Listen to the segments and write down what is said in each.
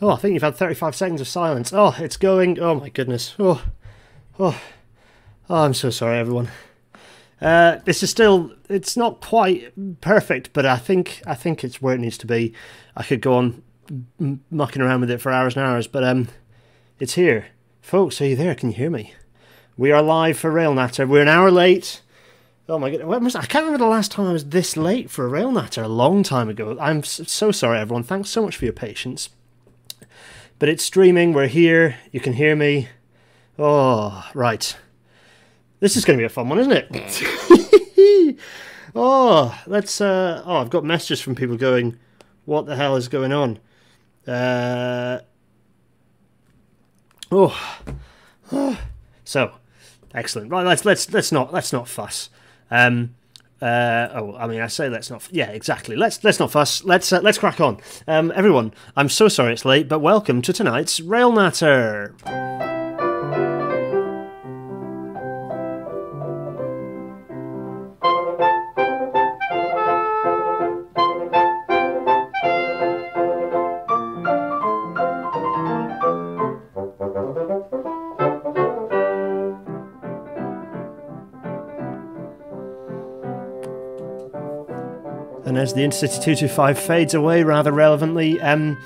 Oh, I think you've had 35 seconds of silence. Oh, it's going. Oh my goodness. Oh, oh, oh I'm so sorry, everyone. Uh, this is still. It's not quite perfect, but I think I think it's where it needs to be. I could go on mucking around with it for hours and hours, but um, it's here, folks. Are you there? Can you hear me? We are live for Rail Natter. We're an hour late. Oh my goodness! I can't remember the last time I was this late for a Rail Natter. A long time ago. I'm so sorry, everyone. Thanks so much for your patience. But it's streaming. We're here. You can hear me. Oh, right. This is going to be a fun one, isn't it? oh, let's. Uh, oh, I've got messages from people going, "What the hell is going on?" Uh, oh, so excellent. Right, let's let's let's not let's not fuss. Um, uh, oh, I mean, I say let's not. Yeah, exactly. Let's let's not fuss. Let's uh, let's crack on. Um, everyone, I'm so sorry it's late, but welcome to tonight's Rail Natter. As the Intercity 225 fades away rather relevantly, um,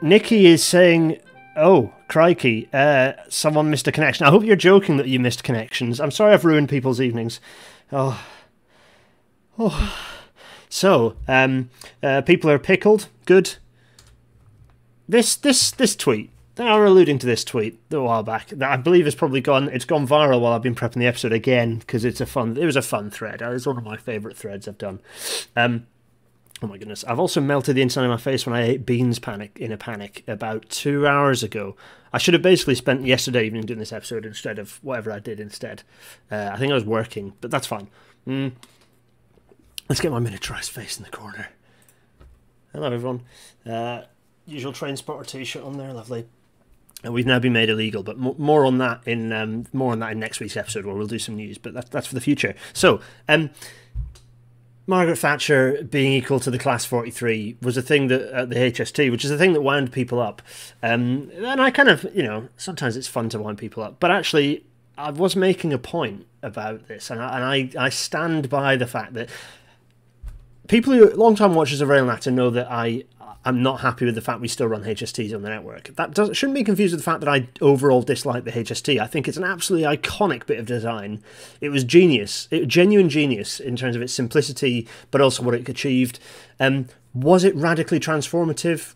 Nikki is saying, Oh, crikey, uh, someone missed a connection. I hope you're joking that you missed connections. I'm sorry I've ruined people's evenings. Oh. Oh. So, um, uh, people are pickled. Good. This this this tweet they are alluding to this tweet a while back that I believe has probably gone. It's gone viral while I've been prepping the episode again because it's a fun. It was a fun thread. It's one of my favourite threads I've done. Um, oh my goodness! I've also melted the inside of my face when I ate beans panic in a panic about two hours ago. I should have basically spent yesterday evening doing this episode instead of whatever I did instead. Uh, I think I was working, but that's fine. Mm. Let's get my miniaturized face in the corner. Hello, everyone. Uh, usual train spotter t-shirt on there, lovely. And we've now been made illegal, but more on that in um, more on that in next week's episode, where we'll do some news. But that, that's for the future. So, um, Margaret Thatcher being equal to the class 43 was a thing that at the HST, which is a thing that wound people up. Um, and I kind of, you know, sometimes it's fun to wind people up, but actually, I was making a point about this, and I, and I, I stand by the fact that people who long time watchers of Rail Natter know that I I'm not happy with the fact we still run HSTs on the network. That shouldn't be confused with the fact that I overall dislike the HST. I think it's an absolutely iconic bit of design. It was genius, it, genuine genius in terms of its simplicity, but also what it achieved. Um, was it radically transformative?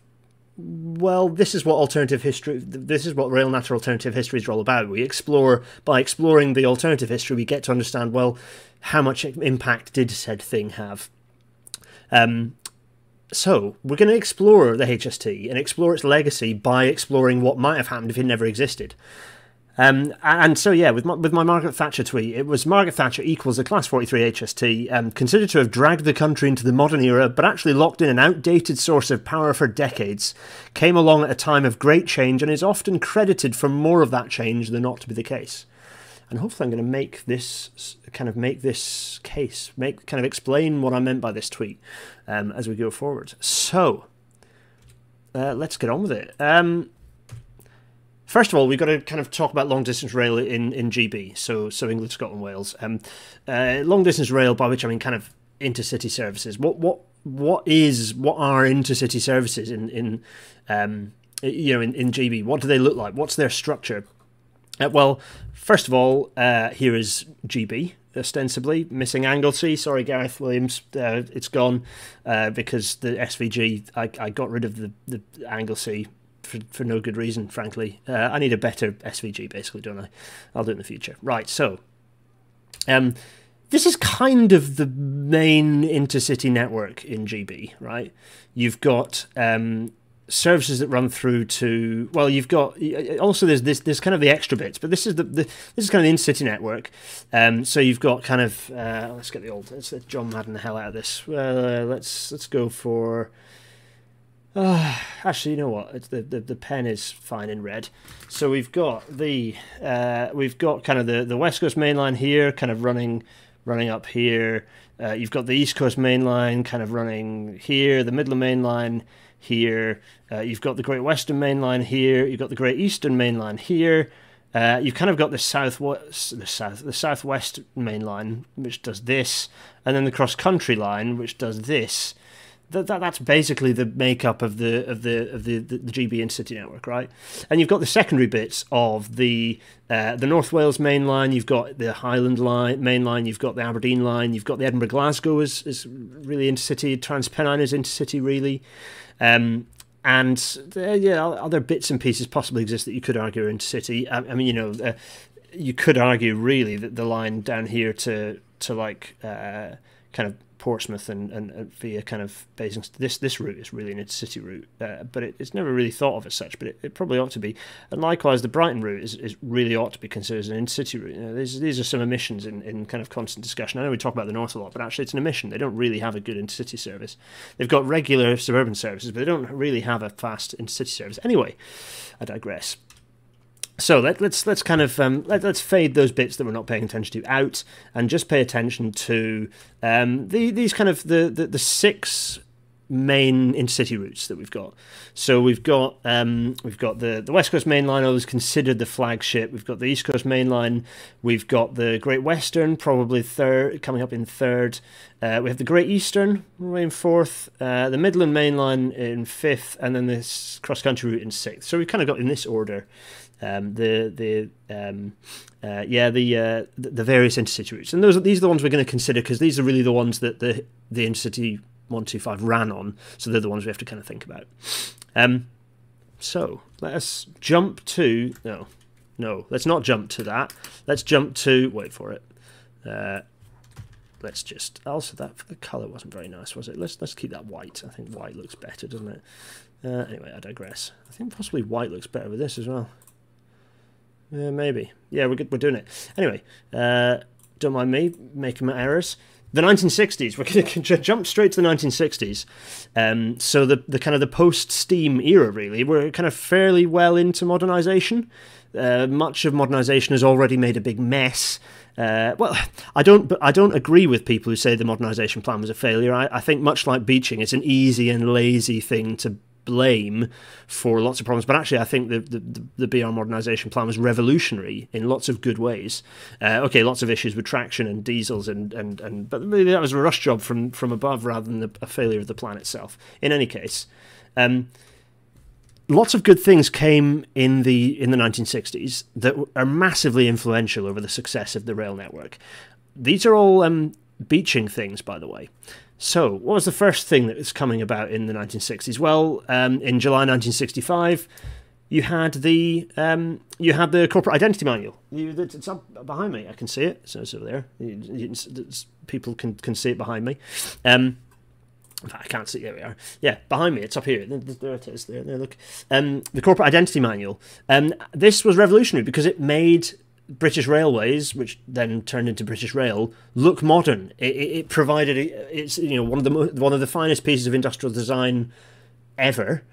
Well, this is what alternative history. This is what Rail Natter alternative histories are all about. We explore by exploring the alternative history, we get to understand well how much impact did said thing have. Um, so, we're going to explore the HST and explore its legacy by exploring what might have happened if it never existed. Um, and so, yeah, with my, with my Margaret Thatcher tweet, it was Margaret Thatcher equals a Class 43 HST, um, considered to have dragged the country into the modern era, but actually locked in an outdated source of power for decades, came along at a time of great change, and is often credited for more of that change than not to be the case and hopefully I'm going to make this kind of make this case, make kind of explain what I meant by this tweet um, as we go forward. So uh, let's get on with it. Um, first of all, we've got to kind of talk about long distance rail in, in GB, so so England, Scotland, Wales. Um, uh, long distance rail, by which I mean kind of intercity services. What what what is what are intercity services in in um, you know in, in GB? What do they look like? What's their structure? Uh, well, first of all, uh, here is GB, ostensibly missing Anglesey. Sorry, Gareth Williams, uh, it's gone uh, because the SVG. I, I got rid of the the Anglesey for, for no good reason, frankly. Uh, I need a better SVG, basically, don't I? I'll do it in the future. Right, so. Um, this is kind of the main intercity network in GB, right? You've got um, services that run through to well you've got also there's this there's kind of the extra bits but this is the, the this is kind of the in-city network. Um, so you've got kind of uh, let's get the old let's let John Madden the hell out of this. Uh, let's let's go for uh, actually you know what? It's the, the the pen is fine in red. So we've got the uh, we've got kind of the the west coast main line here kind of running running up here. Uh, you've got the east coast main line kind of running here the midland main line here. Uh, you've got the Great Western Main Line here. You've got the Great Eastern Main Line here. Uh, you've kind of got the south, the south, the southwest main line, which does this, and then the cross country line, which does this that, that that's basically the makeup of the of the of the, the, the GB Intercity network, right? And you've got the secondary bits of the uh, the North Wales main line, you've got the Highland line main line, you've got the Aberdeen line, you've got the Edinburgh Glasgow is, is really intercity, Transpennine is intercity really. Um, and uh, yeah, other bits and pieces possibly exist that you could argue are intercity. I, I mean, you know, uh, you could argue really that the line down here to to like uh, kind of Portsmouth and, and, via kind of Basingstoke. This this route is really an intercity route, uh, but it, it's never really thought of as such. But it, it, probably ought to be. And likewise, the Brighton route is, is really ought to be considered as an intercity route. You know, these these are some omissions in, in kind of constant discussion. I know we talk about the north a lot, but actually it's an omission. They don't really have a good intercity service. They've got regular suburban services, but they don't really have a fast intercity service. Anyway, I digress so let, us let's, let's kind of um, let, us fade those bits that we're not paying attention to out and just pay attention to um, the, these kind of the, the, the six main intercity routes that we've got. So we've got um, we've got the the West Coast Main Line, always considered the flagship. We've got the East Coast Main Line. We've got the Great Western, probably third, coming up in third. Uh, we have the Great Eastern, in fourth. Uh, the Midland Main Line in fifth, and then this cross country route in sixth. So we've kind of got in this order um, the the um, uh, yeah the, uh, the various intercity routes, and those these are the ones we're going to consider because these are really the ones that the the intercity one two five ran on, so they're the ones we have to kind of think about. Um, so let us jump to no no let's not jump to that. Let's jump to wait for it. Uh, let's just also that the color wasn't very nice was it? Let's let's keep that white. I think white looks better doesn't it? Uh, anyway i digress. I think possibly white looks better with this as well maybe. Yeah, we're good. We're doing it anyway. Uh, don't mind me making my errors. The 1960s. We're going to jump straight to the 1960s. Um, so the the kind of the post Steam era, really. We're kind of fairly well into modernization. Uh, much of modernization has already made a big mess. Uh, well, I don't, I don't agree with people who say the modernisation plan was a failure. I, I, think much like Beeching, it's an easy and lazy thing to blame for lots of problems. But actually, I think the the, the BR modernisation plan was revolutionary in lots of good ways. Uh, okay, lots of issues with traction and diesels and and and but maybe that was a rush job from from above rather than the, a failure of the plan itself. In any case. Um, lots of good things came in the in the 1960s that are massively influential over the success of the rail network. These are all um, Beeching things, by the way. So, what was the first thing that was coming about in the 1960s? Well, um, in July 1965, you had the um, you had the corporate identity manual. You, it's up behind me. I can see it. So it's over there. It's, people can can see it behind me. Um, I can't see. There we are. Yeah, behind me. It's up here. There it is. There, there look. Um, the corporate identity manual. Um, this was revolutionary because it made British Railways, which then turned into British Rail, look modern. It, it, it provided it's you know one of the one of the finest pieces of industrial design ever,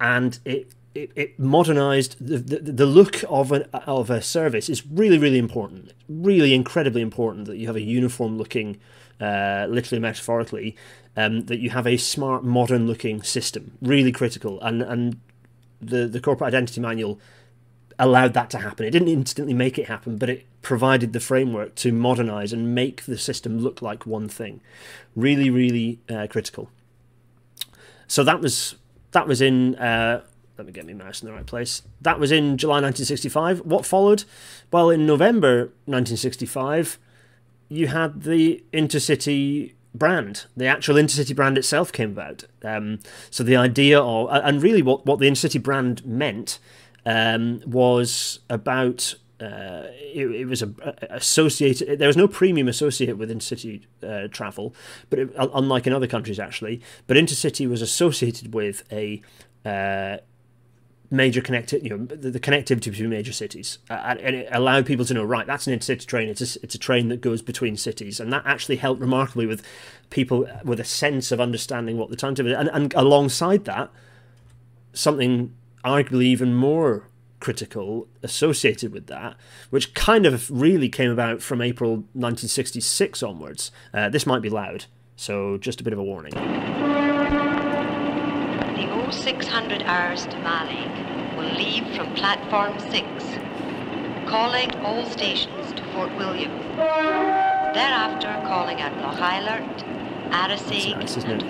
and it it, it modernized the, the, the look of an of a service is really really important. really incredibly important that you have a uniform looking, uh, literally metaphorically, um, that you have a smart modern looking system. Really critical, and and the the corporate identity manual allowed that to happen. It didn't instantly make it happen, but it provided the framework to modernize and make the system look like one thing. Really, really uh, critical. So that was that was in. Uh, let me get my mouse in the right place. That was in July 1965. What followed? Well, in November 1965, you had the Intercity brand. The actual Intercity brand itself came about. Um, so the idea of, and really what, what the Intercity brand meant um, was about uh, it, it, was a, a, associated. There was no premium associated with intercity uh, travel, but it, unlike in other countries actually, but intercity was associated with a uh, major connected, you know, the, the, connectivity between major cities, and it allowed people to know right that's an intercity train. It's a, it's a train that goes between cities, and that actually helped remarkably with people with a sense of understanding what the timetable is. And, and alongside that, something arguably even more critical associated with that, which kind of really came about from April 1966 onwards. Uh, this might be loud, so just a bit of a warning. the 0600 hours to Mallaig will leave from platform 6, calling all stations to Fort William. Thereafter calling at Lochailort, Arisaig nice, and it?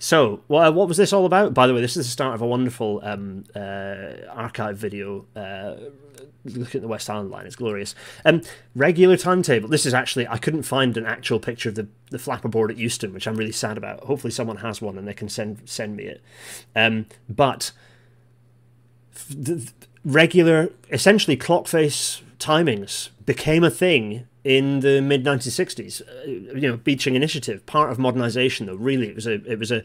So, what, what was this all about? By the way, this is the start of a wonderful um, uh, archive video. Uh, looking at the West Highland line, it's glorious. Um, regular timetable. This is actually I couldn't find an actual picture of the the flapper board at Euston, which I'm really sad about. Hopefully, someone has one and they can send send me it. Um, but the regular, essentially clock face timings became a thing in the mid 1960s. Uh, you know, Beeching initiative, part of modernisation. Though really, it was a it was a,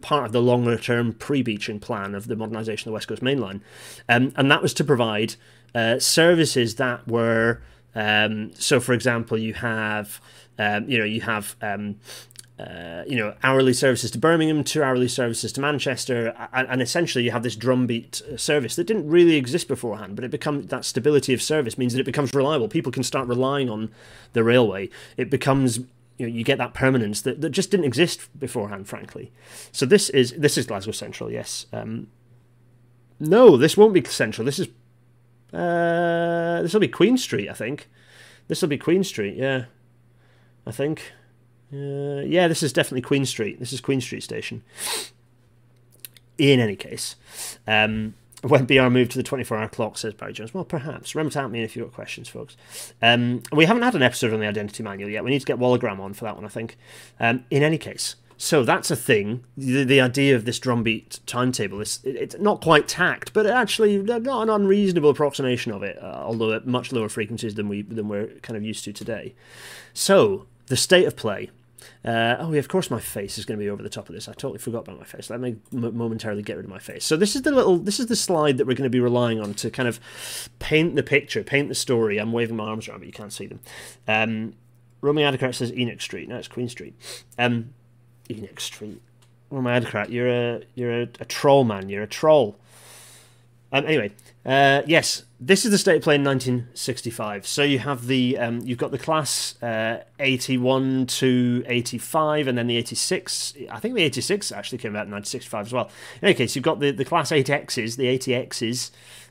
part of the longer term pre Beeching plan of the modernisation of the West Coast Main Line, um, and that was to provide uh, services that were. Um, so, for example, you have um, you know you have um, uh, you know, hourly services to Birmingham, two hourly services to Manchester, and, and, essentially you have this drumbeat uh, service that didn't really exist beforehand, but it becomes that stability of service means that it becomes reliable. People can start relying on the railway. It becomes you know you get that permanence that, that just didn't exist beforehand, frankly. So this is this is Glasgow Central, yes. Um, no, this won't be Central. This is uh, this will be Queen Street, I think. This will be Queen Street, yeah. I think. Uh, yeah, this is definitely Queen Street. This is Queen Street Station. In any case, um, when BR moved to the 24 hour clock, says Barry Jones. Well, perhaps. Remember to at me if you've got questions, folks. Um, we haven't had an episode on the identity manual yet. We need to get Wallagram on for that one, I think. Um, in any case, so that's a thing. The, the idea of this drumbeat timetable is it, it's not quite Takt, but actually not an unreasonable approximation of it, uh, although at much lower frequencies than we than we're kind of used to today. So the state of play. Uh, oh, yeah, of course, my face is going to be over the top of this. I totally forgot about my face. Let me momentarily get rid of my face. So this is the little, this is the slide that we're going to be relying on to kind of paint the picture, paint the story. I'm waving my arms around, but you can't see them. Um, Romy Adicrat says Enoch Street. No, it's Queen Street. Um, Enoch Street. Romy Adicrat, you're a you're a, a troll man. You're a troll. Um, anyway, uh, yes, this is the state of play in 1965. So you have the um, you've got the class uh, 81 to 85, and then the 86. I think the 86 actually came out in 1965 as well. In any case, you've got the, the class 8Xs, the 80Xs,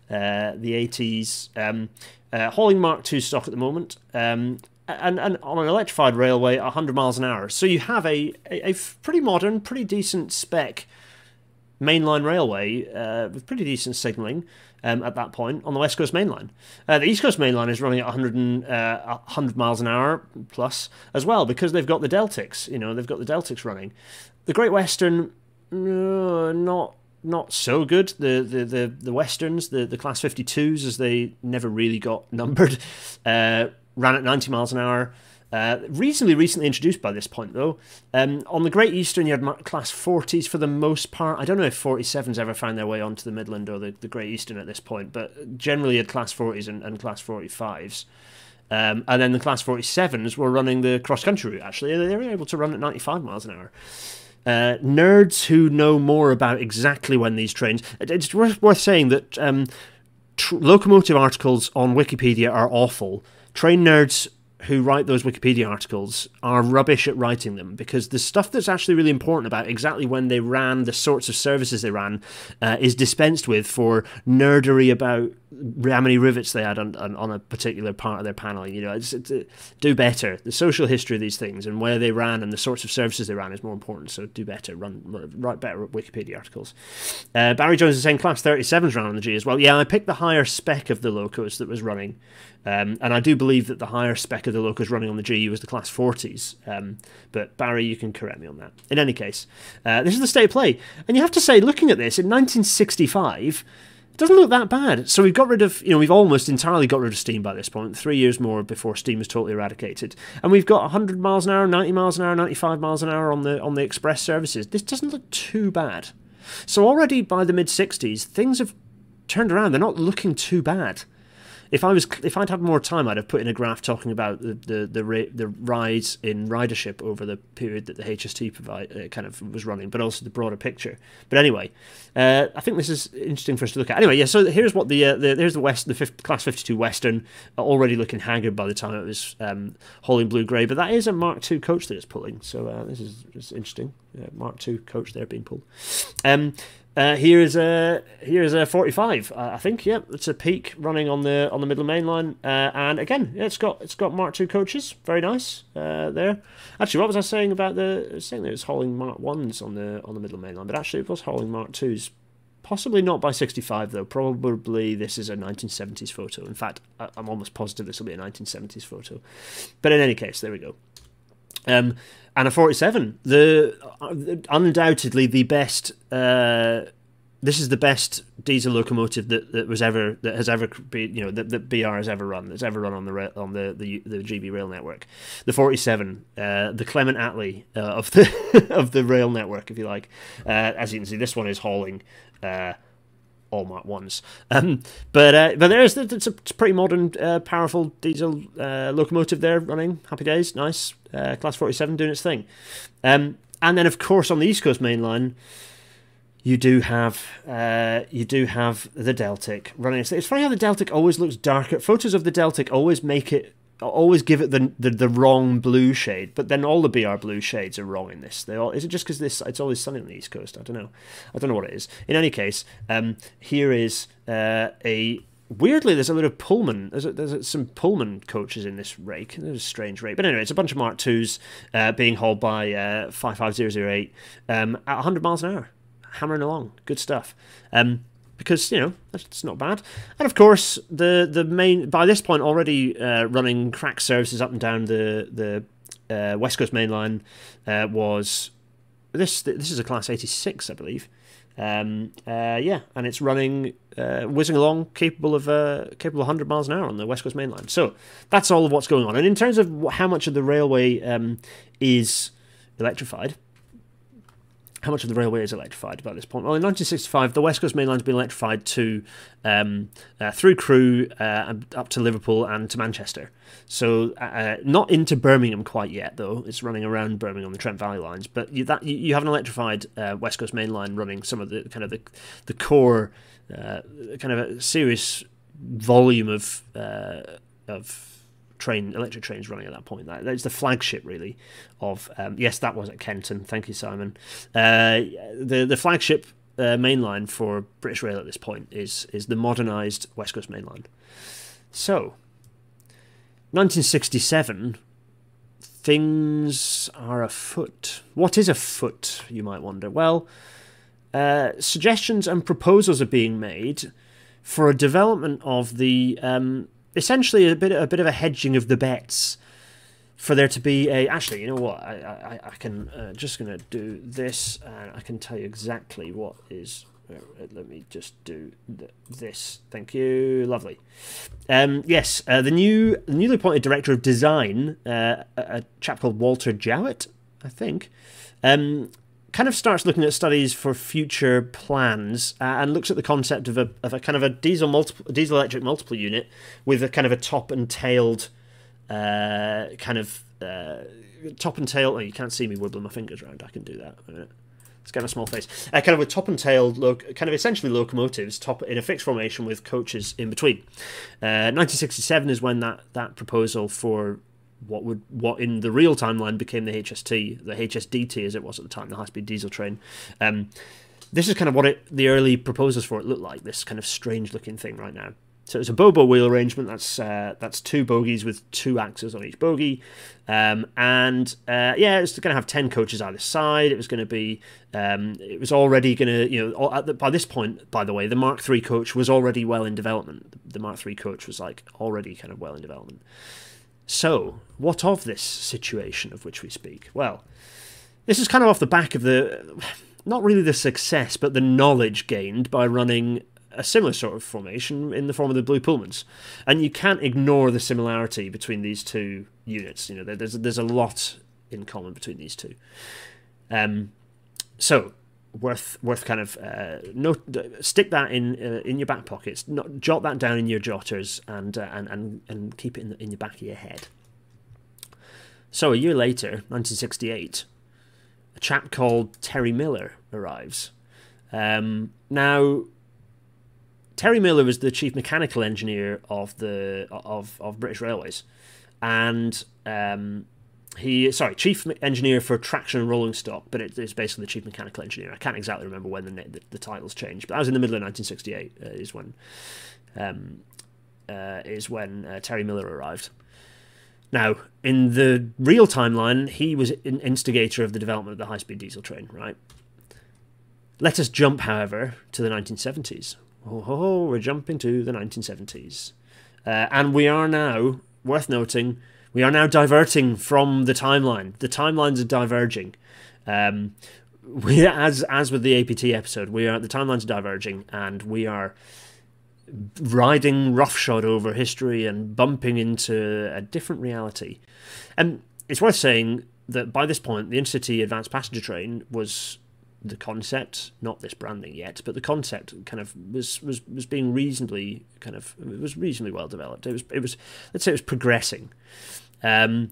uh, the 80s, um, uh, hauling Mark II stock at the moment. Um, and, and on an electrified railway, 100 miles an hour. So you have a, a, a pretty modern, pretty decent spec mainline railway uh, with pretty decent signalling um, at that point on the West Coast Main Line. Uh, the East Coast Main Line is running at 100, and, uh, 100 miles an hour plus as well because they've got the Deltics. You know, they've got the Deltics running. The Great Western, uh, not not so good. The the the, the westerns, the the class 52s, as they never really got numbered, uh, ran at 90 miles an hour. Uh, reasonably recently introduced by this point, though. Um, on the Great Eastern, you had class 40s for the most part. I don't know if 47s ever found their way onto the Midland or the, the Great Eastern at this point, but generally had class 40s and, and class 45s. Um, and then the class 47s were running the cross country route, actually, they were able to run at 95 miles an hour. Uh, nerds who know more about exactly when these trains. It's worth, worth saying that um, locomotive articles on Wikipedia are awful. Train nerds who write those Wikipedia articles are rubbish at writing them because the stuff that's actually really important about exactly when they ran, the sorts of services they ran, uh, is dispensed with for nerdery about how many rivets they had on, on, on a particular part of their panel. You know, it's, it's, uh, do better. The social history of these things and where they ran and the sorts of services they ran is more important. So do better. Run write better Wikipedia articles. Uh, Barry Jones is saying class 37s ran on the G as well. Yeah, I picked the higher spec of the locos that was running. Um, and I do believe that the higher spec of the locos running on the GU was the class 40s. Um, but Barry, you can correct me on that. In any case, uh, this is the state of play. And you have to say, looking at this, in 1965, it doesn't look that bad. So we've got rid of, you know, we've almost entirely got rid of steam by this point. Three years more before steam is totally eradicated, and we've got 100 miles an hour, 90 miles an hour, 95 miles an hour on the on the express services. This doesn't look too bad. So already by the mid 60s, things have turned around. They're not looking too bad. If I was if I'd had more time, I'd have put in a graph talking about the the the, the rise in ridership over the period that the HST provide uh, kind of was running, but also the broader picture. But anyway, uh, I think this is interesting for us to look at. Anyway, yeah. So here's what the, uh, the the West the fifth, class 52 Western already looking haggard by the time it was um, hauling blue grey, but that is a Mark II coach that it's pulling. So uh, this is, interesting. Mark II coach there being pulled. Um, uh, here is a here is a 45. Uh, I think. Yep, yeah, it's a peak running on the on the Midland Main Line, uh, and again, yeah, it's got it's got Mark II coaches. Very nice uh, there. Actually, what was I saying about the saying that it was hauling Mark ones on the on the Midland Main Line, but actually it was hauling Mark twos. Possibly not by 65 though. Probably this is a 1970s photo. In fact, I'm almost positive this will be a 1970s photo. But in any case, there we go. Um, and a 47, the uh, undoubtedly the best. Uh, this is the best diesel locomotive that, that was ever that has ever been you know that, that BR has ever run that's ever run on the on the, the, the GB rail network. The 47, uh, the Clement Attlee uh, of the of the rail network, if you like. Uh, as you can see, this one is hauling uh, all Mark ones. Um, but uh, but there is it's a, pretty modern, uh, powerful diesel uh, locomotive there running. Happy days, nice. Uh, class forty seven doing its thing. Um, and then of course on the East Coast Main Line, you do have uh, you do have the Deltic running. It's funny how the Deltic always looks darker. Photos of the Deltic always make it always give it the, the, the wrong blue shade, but then all the BR blue shades are wrong in this. They all is it just because this it's always sunny on the east coast? I don't know. I don't know what it is. In any case, um, here is uh, a weirdly there's a lot of Pullman. There's a, there's some Pullman coaches in this rake. There's a strange rake, but anyway, it's a bunch of Mark twos uh, being hauled by uh, five five zero zero eight um, at 100 miles an hour, hammering along. Good stuff. Um, because you know that's not bad. And of course, the the main by this point already uh, running crack services up and down the the uh, West Coast Main Line uh, was this. This is a class eighty six, I believe. Um, uh, yeah, and it's running uh, whizzing along, capable of uh, capable of 100 miles an hour on the West Coast Main Line. So that's all of what's going on. And in terms of how much of the railway um, is electrified, how much of the railway is electrified by this point? Well, in 1965, the West Coast Main Line's been electrified to um, uh, through Crewe uh, up to Liverpool and to Manchester. So uh, uh, not into Birmingham quite yet, though. It's running around Birmingham on the Trent Valley lines. But you, that you, have an electrified uh, West Coast Main Line running some of the kind of the the core uh, kind of a serious volume of of train electric trains running at that point. That, that's the flagship really of um, yes, that was at Kenton. Thank you, Simon. Uh, the the flagship uh, main line for British Rail at this point is is the modernised West Coast Main Line. So, 1967, things are afoot. What is afoot, you might wonder? Well, uh, suggestions and proposals are being made for a development of the um, essentially a bit a bit of a hedging of the bets for there to be a actually you know what? I I, I can uh, just gonna do this and I can tell you exactly what is uh, let me just do th- this. Thank you. Lovely. Um, yes uh, the new the newly appointed director of design uh, a, a, chap called Walter Jowett I think. Um, kind of starts looking at studies for future plans uh, and looks at the concept of a, of a kind of a diesel multiple diesel electric multiple unit with a kind of a top and tailed uh, kind of uh, top and tail. Oh, you can't see me wibbling my fingers around. I can do that. It's kind of a small face. Uh, kind of a top and tailed, look, kind of essentially locomotives, top in a fixed formation with coaches in between. 1967 uh, is when that that proposal for what would what in the real timeline became the HST, the HSDT as it was at the time, the high speed diesel train. Um, this is kind of what it the early proposals for it looked like. This kind of strange looking thing right now. So it's a Bo-Bo wheel arrangement. That's uh, that's two bogies with two axles on each bogie, um, and uh, yeah, it's going to have ten coaches either side. It was going to be, um, it was already going to, you know, the, by this point, by the way, the Mark III coach was already well in development. The Mark III coach was like already kind of well in development. So, what of this situation of which we speak? Well, this is kind of off the back of the, not really the success, but the knowledge gained by running a similar sort of formation in the form of the Blue Pullmans. And you can't ignore the similarity between these two units. You know, there's, there's a lot in common between these two. Um, so, worth worth kind of uh, note, stick that in uh, in your back pockets, not, jot that down in your jotters, and uh, and and and keep it in, the, in your back of your head. So a year later, 1968, a chap called Terry Miller arrives. Um, now, Terry Miller was the chief mechanical engineer of the of of British Railways, and um, he sorry chief engineer for traction and rolling stock, but it, it's basically the chief mechanical engineer. I can't exactly remember when the the, the titles changed, but I was in the middle of 1968 uh, is when um, uh, is when uh, Terry Miller arrived. Now, in the real timeline, he was an instigator of the development of the high speed diesel train, right? Let us jump, however, to the 1970s. Oh, ho, ho, we're jumping to the 1970s. Uh, and we are now, worth noting, we are now diverting from the timeline. The timelines are diverging. Um, we, as as with the APT episode, we are the timelines are diverging, and we are riding roughshod over history and bumping into a different reality. And it's worth saying that by this point, the Intercity Advanced Passenger Train was the concept, not this branding yet, but the concept kind of was was was being reasonably kind of it was reasonably well developed. It was it was let's say it was progressing. Um,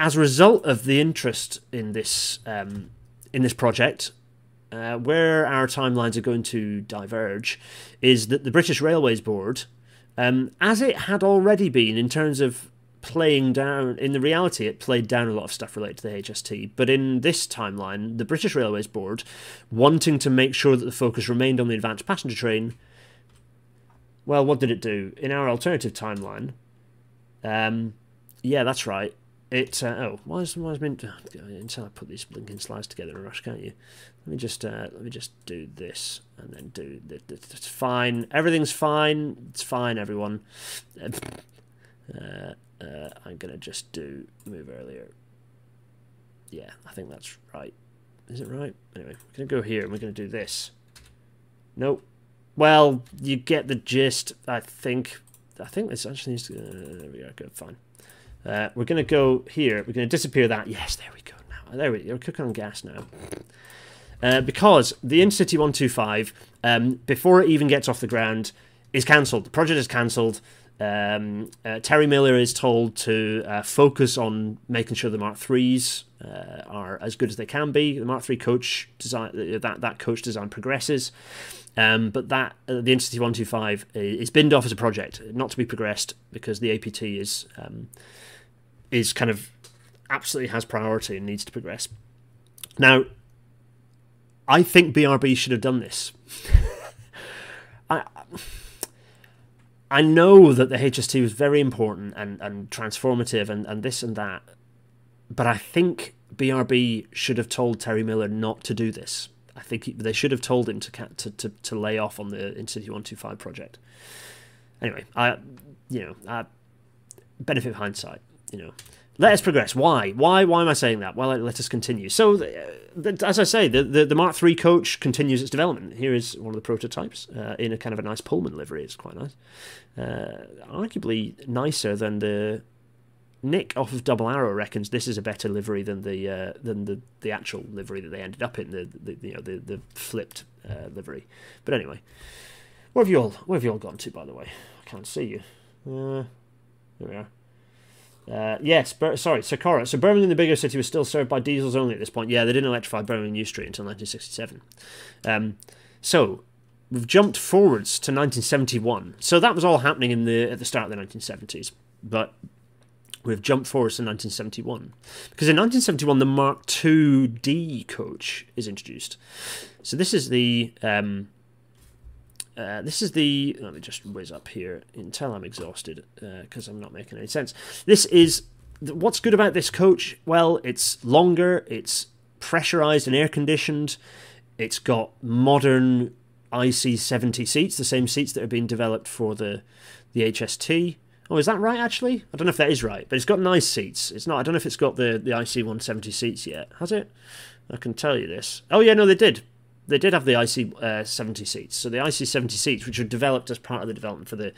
as a result of the interest in this um, in this project, uh, where our timelines are going to diverge is that the British Railways Board, um, as it had already been in terms of playing down, in the reality, it played down a lot of stuff related to the HST. But in this timeline, the British Railways Board, wanting to make sure that the focus remained on the advanced passenger train, well, what did it do? In our alternative timeline, um, yeah, that's right. It uh, oh why is why is meant until I put these blinking slides together in a rush, can't you? Let me just uh, let me just do this and then do this. It's fine. Everything's fine. It's fine, everyone. Uh, uh, I'm gonna just do move earlier. Yeah, I think that's right. Is it right? Anyway, we're gonna go here and we're gonna do this. Nope. Well, you get the gist. I think. I think this actually needs to. Uh, there we go. Good. Fine. Uh, we're going to go here. We're going to disappear that. Yes, there we go. Now, there we. We're cooking on gas now. Uh, because the Intercity 125, um, before it even gets off the ground, is cancelled. The project is cancelled. Um, uh, Terry Miller is told to uh, focus on making sure the Mark Threes uh, are as good as they can be. The Mark Three coach design uh, that that coach design progresses, um, but that uh, the Intercity One Two Five is binned off as a project, not to be progressed because the APT is um, is kind of absolutely has priority and needs to progress. Now, I think BRB should have done this. I I know that the HST was very important and, and transformative and, and this and that, but I think BRB should have told Terry Miller not to do this. I think he, they should have told him to, to to to lay off on the Intercity One Two Five project. Anyway, I you know I benefit hindsight. You know, let us progress. Why? Why? Why am I saying that? Well, let us continue. So, as I say, the, the, the Mark III coach continues its development. Here is one of the prototypes uh, in a kind of a nice Pullman livery. It's quite nice. Uh, arguably nicer than the Nick off of Double Arrow reckons this is a better livery than the uh, than the, the actual livery that they ended up in the, the you know the the flipped uh, livery. But anyway, where have you all where have you all gone to? By the way, I can't see you. Uh, there we are. Uh, yes, sorry, Socorro. So Birmingham, the bigger city, was still served by diesels only at this point. Yeah, they didn't electrify Birmingham New Street until 1967. Um, so we've jumped forwards to 1971. So that was all happening in the at the start of the 1970s, but we've jumped forwards to 1971 because in 1971 the Mark II D coach is introduced. So this is the um, uh, this is the. Let me just whiz up here until I'm exhausted because uh, I'm not making any sense. This is. What's good about this coach? Well, it's longer, it's pressurized and air conditioned, it's got modern IC70 seats, the same seats that are being developed for the, the HST. Oh, is that right? Actually, I don't know if that is right, but it's got nice seats. It's not. I don't know if it's got the the IC 170 seats yet. Has it? I can tell you this. Oh yeah, no, they did they did have the IC uh, 70 seats. So the IC 70 seats, which were developed as part of the development for the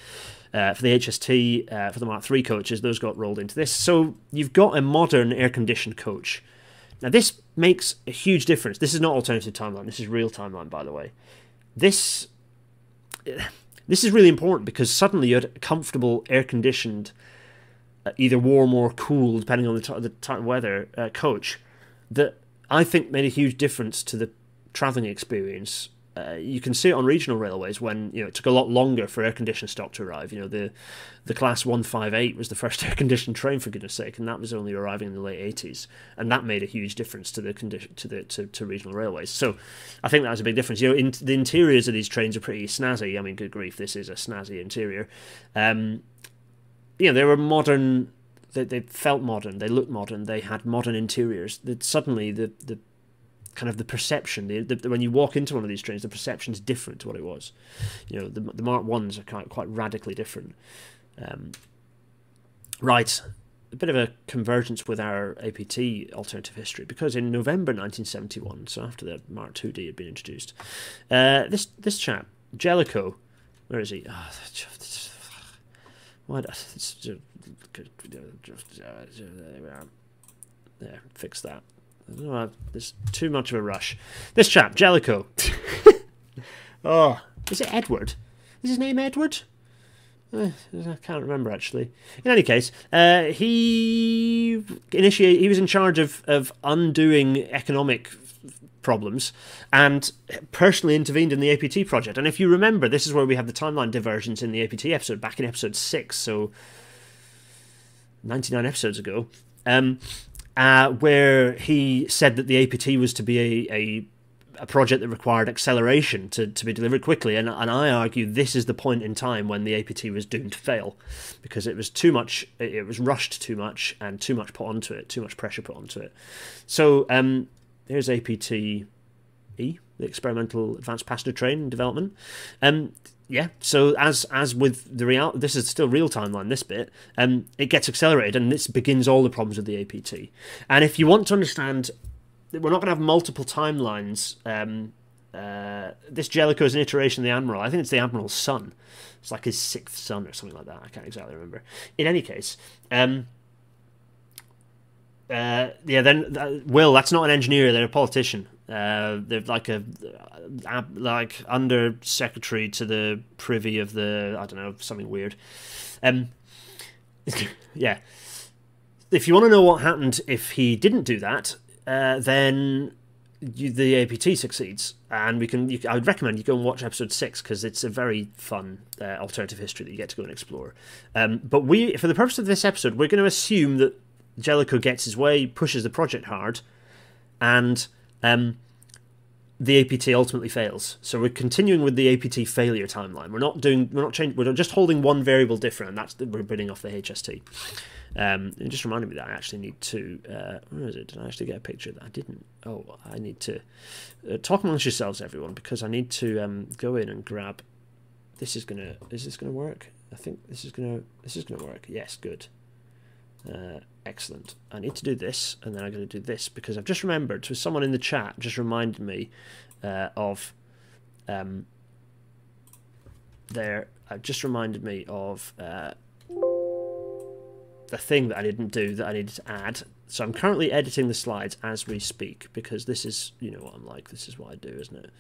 uh, for the HST uh, for the Mark III coaches, those got rolled into this. So you've got a modern air conditioned coach. Now this makes a huge difference. This is not alternative timeline. This is real timeline, by the way. This this is really important because suddenly you had a comfortable, air conditioned, uh, either warm or cool, depending on the, the weather, uh, coach that I think made a huge difference to the travelling experience uh, you can see it on regional railways when you know it took a lot longer for air conditioned stock to arrive. You know the the class one five eight was the first air conditioned train for goodness sake, and that was only arriving in the late eighties, and that made a huge difference to the condition to the to, to regional railways. So I think that was a big difference. You know, in, the interiors of these trains are pretty snazzy. I mean, good grief, this is a snazzy interior. Um, you know, they were modern. They, they felt modern. They looked modern. They had modern interiors. That suddenly the the kind of the perception. The, the, when you walk into one of these trains, the perception is different to what it was. You know, the, the Mark Ones are quite quite radically different. Um, right, a bit of a convergence with our APT alternative history because in November 1971, so after the Mark 2D had been introduced, uh, this this chap Jellicoe, where is he? Oh, why? There, fix that. Oh, there's too much of a rush. This chap, Jellicoe. oh, is it Edward? Is his name Edward? Uh, I can't remember actually. In any case, uh, he initiate. He was in charge of of undoing economic problems and personally intervened in the APT project. And if you remember, this is where we have the timeline diversions in the APT episode back in episode six, so ninety nine episodes ago. Um, uh, where he said that the APT was to be a, a, a project that required acceleration to, to be delivered quickly. And, and I argue this is the point in time when the APT was doomed to fail because it was too much, it was rushed too much and too much put onto it, too much pressure put onto it. So um, here's APT E, the Experimental Advanced Passenger Train development. Um, yeah, so as as with the real, this is still real timeline. This bit, um, it gets accelerated, and this begins all the problems with the APT. And if you want to understand, we're not going to have multiple timelines. Um, uh, this Jellicoe is an iteration of the Admiral. I think it's the Admiral's son. It's like his sixth son or something like that. I can't exactly remember. In any case, um, uh, yeah, then uh, Will, that's not an engineer. They're a politician. Uh, they're like a uh, like under secretary to the privy of the I don't know something weird. Um, yeah. If you want to know what happened if he didn't do that, uh, then you, the APT succeeds, and we can. You, I would recommend you go and watch episode six because it's a very fun uh, alternative history that you get to go and explore. Um, but we, for the purpose of this episode, we're going to assume that Jellicoe gets his way, pushes the project hard, and um, the APT ultimately fails. So we're continuing with the APT failure timeline. We're not doing, we're not changing, we're just holding one variable different, and that's that we're bringing off the HST. Um, it just reminded me that I actually need to, uh, where is it? Did I actually get a picture that I didn't? Oh, I need to uh, talk amongst yourselves, everyone, because I need to um, go in and grab. This is gonna, is this gonna work? I think this is gonna, this is gonna work. Yes, good. Uh, excellent. I need to do this, and then I'm going to do this because I've just remembered. So someone in the chat just reminded me uh, of um, there. Uh, just reminded me of uh, the thing that I didn't do that I needed to add. So I'm currently editing the slides as we speak because this is, you know, what I'm like. This is what I do, isn't it?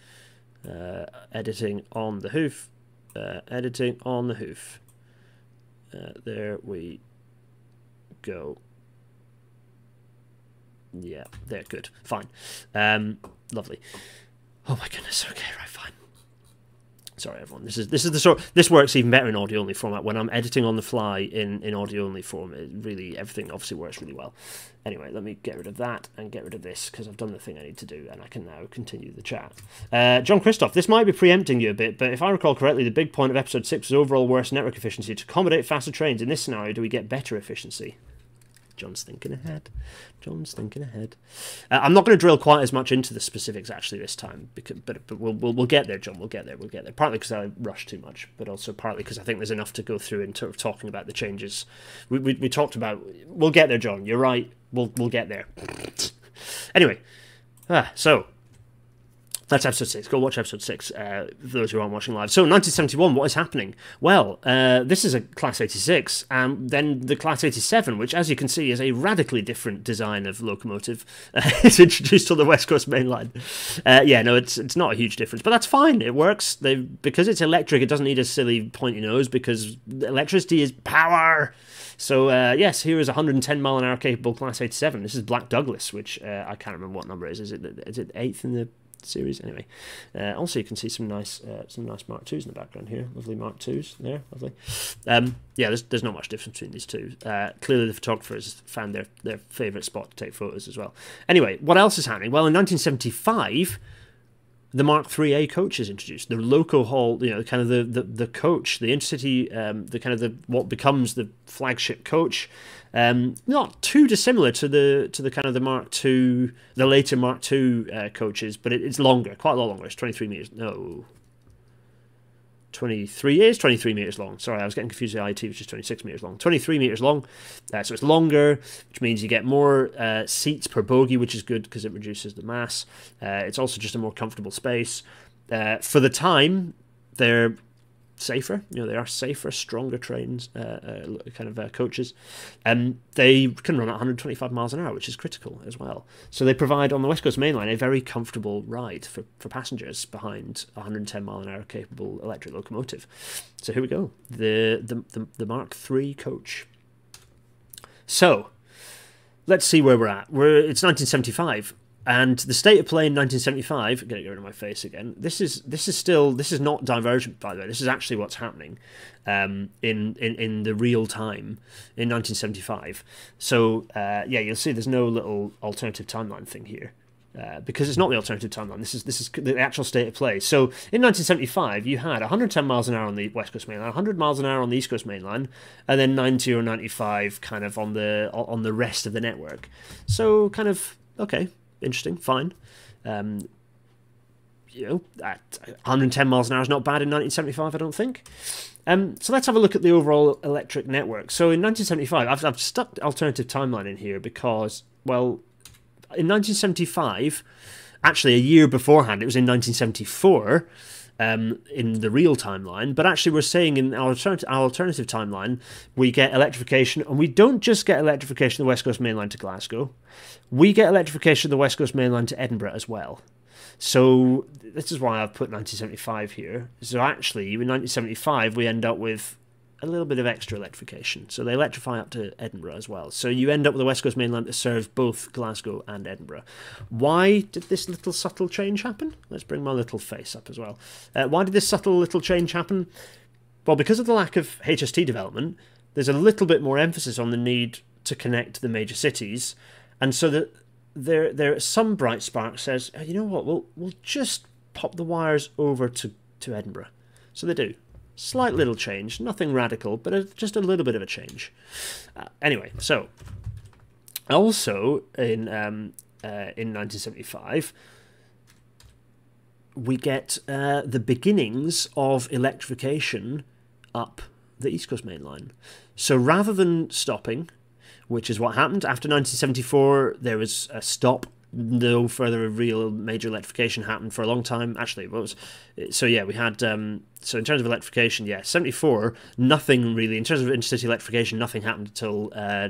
Uh, editing on the hoof. Uh, editing on the hoof. there we go. Yeah, they're good. Fine. Um, lovely. Oh my goodness. Okay, right, fine. Sorry, everyone. This is this is the sort. This works even better in audio only format. When I'm editing on the fly in in audio only form, it really everything obviously works really well. Anyway, let me get rid of that and get rid of this because I've done the thing I need to do, and I can now continue the chat. Uh, John Christoph, this might be preempting you a bit, but if I recall correctly, the big point of episode six was overall worse network efficiency to accommodate faster trains. In this scenario, do we get better efficiency? John's thinking ahead. John's thinking ahead. Uh, I'm not going to drill quite as much into the specifics actually this time, because, but but we'll, we'll we'll get there, John. We'll get there. We'll get there. Partly because I rushed too much, but also partly because I think there's enough to go through in terms of talking about the changes. We, we we talked about. We'll get there, John. You're right. We'll we'll get there. anyway, ah, so That's episode six. Go watch episode six. Uh, those who aren't watching live. So, 1971. What is happening? Well, uh, this is a Class 86, and then the Class 87, which, as you can see, is a radically different design of locomotive, uh, is introduced on the West Coast Main Line. Uh, yeah, no, it's it's not a huge difference, but that's fine. It works. They because it's electric. It doesn't need a silly pointy nose because electricity is power. So uh, yes, here is a 110 mile an hour capable Class 87. This is Black Douglas, which uh, I can't remember what number it is. Is it is it eighth in the series. Anyway, uh, also you can see some nice uh, some nice Mark twos in the background here. Lovely Mark twos there, lovely. Um, yeah, there's there's not much difference between these two. Uh, clearly, the photographers found their their favourite spot to take photos as well. Anyway, what else is happening? Well, in 1975 the Mark IIIA coach is introduced. The local hall, you know, kind of the, the, the coach, the intercity, um, the kind of the what becomes the flagship coach. Um, not too dissimilar to the to the kind of the Mark II, the later Mark II uh, coaches, but it, it's longer, quite a lot longer. It's 23 meters. No, 23 years, 23 meters long. Sorry, I was getting confused with the IT, which is 26 meters long. 23 meters long, uh, so it's longer, which means you get more uh, seats per bogie, which is good because it reduces the mass. Uh, it's also just a more comfortable space. Uh, for the time, they're safer. You know, they are safer, stronger trains, uh, uh, kind of uh, coaches. and um, they can run at 125 miles an hour, which is critical as well. So they provide on the West Coast Main Line a very comfortable ride for, for passengers behind a 110 mile an hour capable electric locomotive. So here we go, the the the, the Mark III coach. So let's see where we're at. We're it's 1975. And the state of play in 1975, get it rid of my face again. This is this is still this is not divergent, by the way. This is actually what's happening um, in, in in the real time in 1975. So uh, yeah, you'll see there's no little alternative timeline thing here. Uh, because it's not the alternative timeline. This is this is the actual state of play. So in 1975, you had 110 miles an hour on the West Coast Main Line, 100 miles an hour on the East Coast Main Line, and then 90 or 95 kind of on the on the rest of the network. So kind of okay, interesting, fine. Um, you know, at 110 miles an hour is not bad in 1975, I don't think. Um, so let's have a look at the overall electric network. So in 1975, I've, I've stuck alternative timeline in here because, well, in 1975, actually a year beforehand, it was in 1974. Um, in the real timeline, but actually we're saying in our, alternative, our alternative timeline we get electrification, and we don't just get electrification of the West Coast Main Line to Glasgow we get electrification of the West Coast Main Line to Edinburgh as well. So this is why I've put 1975 here. So actually, in 1975, we end up with a little bit of extra electrification. So they electrify up to Edinburgh as well. So you end up with the West Coast Main Line that serves both Glasgow and Edinburgh. Why did this little subtle change happen? Let's bring my little face up as well. Uh, why did this subtle little change happen? Well, because of the lack of HST development, there's a little bit more emphasis on the need to connect the major cities and so that there there some bright spark says, oh, you know what, we'll we'll just pop the wires over to, to Edinburgh. So they do. Slight little change, nothing radical, but a, just a little bit of a change. Uh, anyway, so also in um, uh, in 1975 we get uh, the beginnings of electrification up the East Coast Main Line. So rather than stopping which is what happened. After 1974, there was a stop. No further real major electrification happened for a long time. Actually, what was so? Yeah, we had um, so in terms of electrification, yeah, 74, nothing really. In terms of intercity electrification, nothing happened until uh,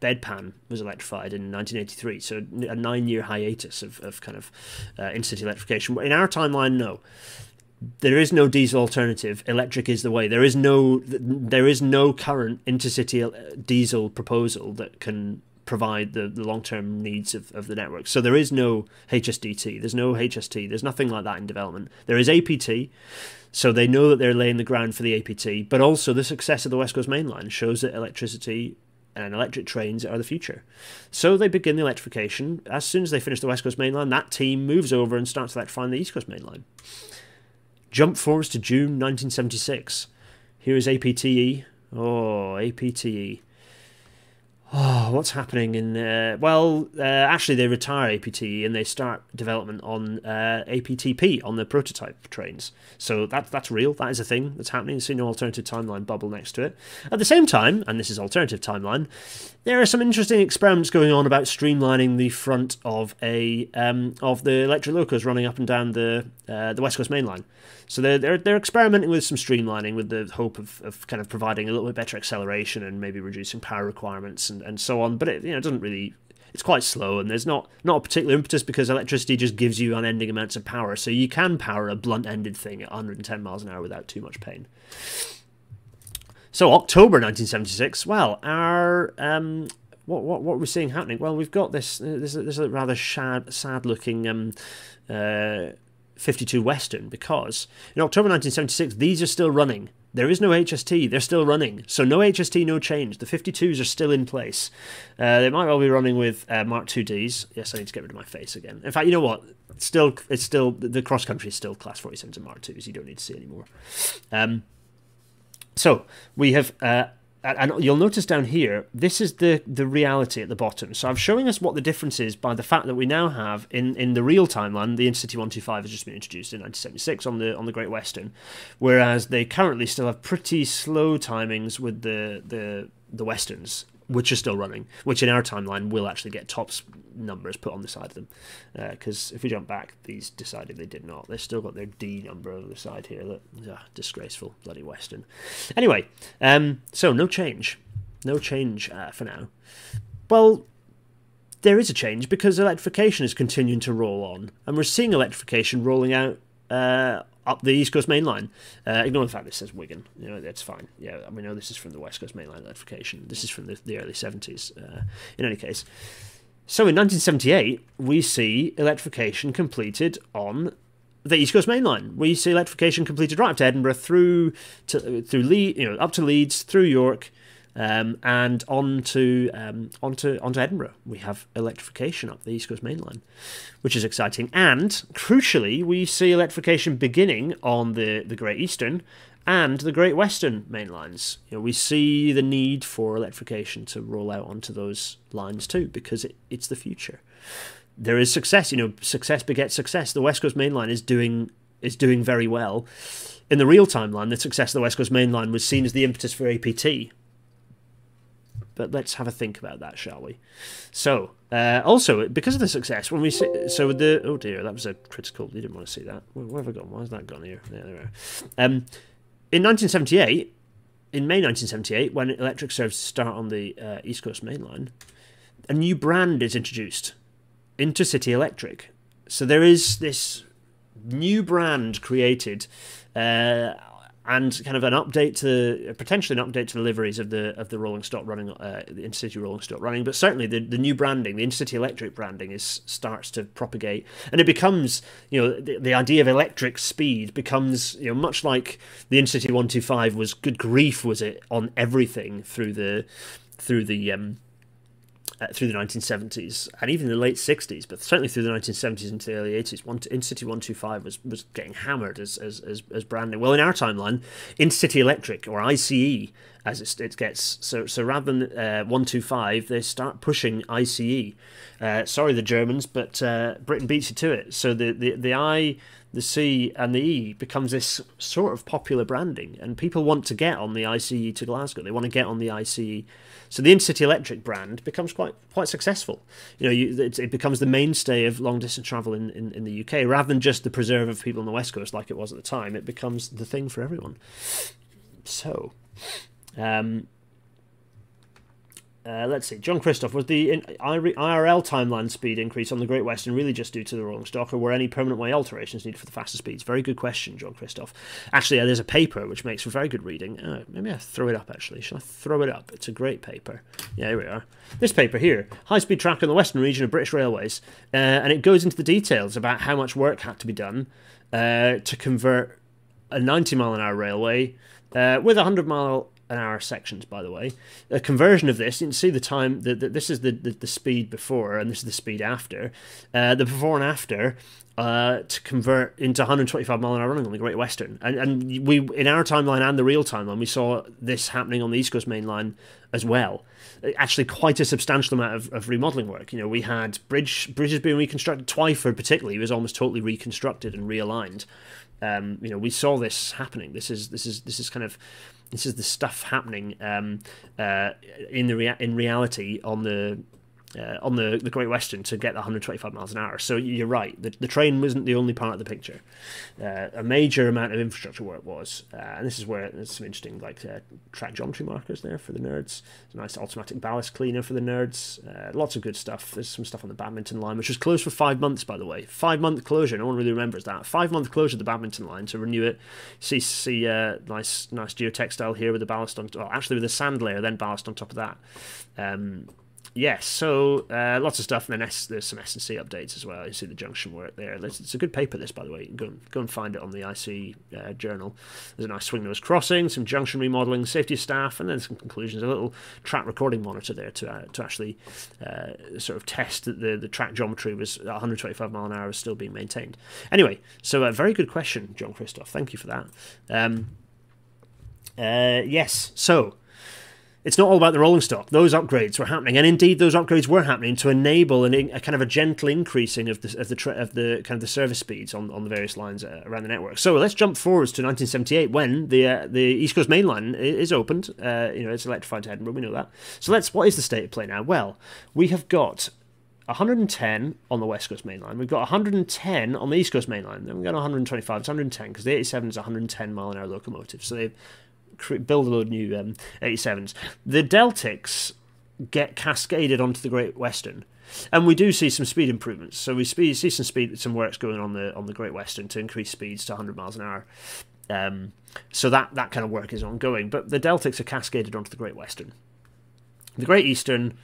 Bedpan was electrified in 1983. So a nine-year hiatus of, of kind of uh, intercity electrification. In our timeline, no there is no diesel alternative. Electric is the way. There is no there is no current intercity uh, diesel proposal that can provide the, the long term needs of, of the network. So there is no HSDT. There's no HST. There's nothing like that in development. There is APT. So they know that they're laying the ground for the APT, but also the success of the West Coast Main Line shows that electricity and electric trains are the future. So they begin the electrification. As soon as they finish the West Coast Main Line, that team moves over and starts electrifying the East Coast Main Line. Jump forwards to June 1976. Here is APTE. Oh, APTE. Oh, what's happening in? Uh, well, uh, actually, they retire APT and they start development on uh, APTP on the prototype trains. So that's that's real. That is a thing that's happening. See no alternative timeline bubble next to it. At the same time, and this is alternative timeline, there are some interesting experiments going on about streamlining the front of a um, of the electric locos running up and down the uh, the West Coast Main Line. So they're, they're they're experimenting with some streamlining with the hope of, of kind of providing a little bit better acceleration and maybe reducing power requirements and, and so on. But it you know it doesn't really it's quite slow and there's not not a particular impetus because electricity just gives you unending amounts of power. So you can power a blunt ended thing at 110 miles an hour without too much pain. So October 1976. Well, our um, what what what we're seeing happening? Well, we've got this this this rather sad sad looking um, uh, 52 Western because in October 1976 these are still running. There is no HST, they're still running. So no HST, no change. The 52s are still in place. Uh, they might well be running with uh, Mark 2Ds. Yes, I need to get rid of my face again. In fact, you know what? It's still, it's still the cross country is still class 47s and Mark 2s. You don't need to see anymore. Um, so we have uh, and you'll notice down here, this is the, the reality at the bottom. So I'm showing us what the difference is by the fact that we now have in, in the real timeline, the Intercity 125 has just been introduced in 1976 on the on the Great Western, whereas they currently still have pretty slow timings with the the the westerns which are still running, which in our timeline will actually get TOPS numbers put on the side of them. Because uh, if we jump back, these decided they did not. They've still got their D number on the side here. Look, ah, disgraceful, bloody Western. Anyway, um, so no change. No change uh, for now. Well, there is a change because electrification is continuing to roll on, and we're seeing electrification rolling out uh, up the East Coast Main Line. Uh, ignore the fact this says Wigan. You know, that's fine. Yeah, we know this is from the West Coast Main Line electrification. This is from the, the early 70s. Uh, in any case. So in 1978, we see electrification completed on the East Coast Main Line. We see electrification completed right up to Edinburgh, through to through Le- you know, up to Leeds, through York, um, and on to um, onto onto Edinburgh. We have electrification up the East Coast Main Line, which is exciting. And crucially, we see electrification beginning on the the Great Eastern and the Great Western main lines. You know, we see the need for electrification to roll out onto those lines too, because it, it's the future. There is success. You know, success begets success. The West Coast Main Line is doing is doing very well. In the real timeline, the success of the West Coast Main Line was seen as the impetus for APT but let's have a think about that, shall we? So, uh, also because of the success, when we see, so the oh dear, that was a critical. You didn't want to see that. Where, where have I gone? Why has that gone here? There, there. Um, in 1978, in May 1978, when electric services start on the uh, East Coast Main Line, a new brand is introduced, Intercity Electric. So there is this new brand created. Uh, and kind of an update to potentially an update to the liveries of the of the rolling stock running uh, the intercity rolling stock running but certainly the, the new branding the intercity electric branding is starts to propagate. And it becomes you know the, the idea of electric speed becomes you know much like the intercity 125 was good grief was it on everything through the through the um uh, through the 1970s and even the late 60s, but certainly through the 1970s into the early 80s, one, Intercity 125 was, was getting hammered as, as, as, as branding. Well, in our timeline, Intercity Electric, or ICE, as it, it gets, so so rather than uh, 125, they start pushing ICE. Uh, sorry, the Germans, but uh, Britain beats you to it. So the, the, the I the C and the E becomes this sort of popular branding, and people want to get on the ICE to Glasgow. They want to get on the ICE so the Intercity Electric brand becomes quite quite successful. You know, you, it, it, becomes the mainstay of long distance travel in, in, in, the UK rather than just the preserve of people on the west coast like it was at the time. It becomes the thing for everyone. So, um, uh, let's see. John Christoph was the IRL timeline speed increase on the Great Western really just due to the rolling stock, or were any permanent way alterations needed for the faster speeds? Very good question, John Christoph. Actually, uh, there's a paper which makes for very good reading. Uh, maybe I throw it up. Actually, shall I throw it up? It's a great paper. Yeah, here we are. This paper here, high speed track in the Western region of British Railways, uh, and it goes into the details about how much work had to be done uh, to convert a 90 mile an hour railway uh, with a 100 mile an hour sections, by the way. A conversion of this, you can see the time, the, the, this is the, the, the, speed before and this is the speed after. Uh, the before and after uh, to convert into 125 mile an hour running on the Great Western. And, and we, in our timeline and the real timeline, we saw this happening on the East Coast Main Line as well. Actually, quite a substantial amount of, of remodelling work. You know, we had bridge bridges being reconstructed. Twyford, particularly, was almost totally reconstructed and realigned. Um, you know, we saw this happening. This is this is this is kind of this is the stuff happening um, uh, in the rea- in reality on the uh, on the, the Great Western to get the 125 miles an hour. So you're right, the, the train wasn't the only part of the picture. Uh, a major amount of infrastructure work was, uh, and this is where there's some interesting like uh, track geometry markers there for the nerds. a nice automatic ballast cleaner for the nerds. Uh, lots of good stuff. There's some stuff on the Badminton line, which was closed for five months, by the way. Five month closure. No one really remembers that. Five month closure of the Badminton line to renew it. See, see, uh, nice, nice geotextile here with the ballast on. Well, actually with a sand layer, then ballast on top of that. Um, yes, so uh, lots of stuff, and then S, there's some S and C updates as well. You see the junction work there. It's a good paper, this by the way. You can go and, go and find it on the IC uh, journal. There's a nice swing nose crossing, some junction remodeling, safety staff, and then some conclusions. A little track recording monitor there to uh, to actually uh, sort of test that the the track geometry was 125 mile an hour is still being maintained. Anyway, so a very good question, John Christoph. Thank you for that. Um, uh, yes, so it's not all about the rolling stock. Those upgrades were happening, and indeed those upgrades were happening to enable an, a kind of a gentle increasing of the of the of the kind of the service speeds on, on the various lines uh, around the network. So let's jump forwards to 1978 when the uh, the East Coast Main Line is opened. Uh, you know, it's electrified to Edinburgh. We know that. So let's. What is the state of play now? Well, we have got 110 on the West Coast Main Line. We've got 110 on the East Coast Main Line. Then we've got 125. It's 110 because the 87 is 110 mile an hour locomotive. So they've build a load of new um, 87s. The Deltics get cascaded onto the Great Western. And we do see some speed improvements. So we see some speed, some works going on the on the Great Western to increase speeds to 100 miles an hour. Um, so that that kind of work is ongoing. But the Deltics are cascaded onto the Great Western. The Great Eastern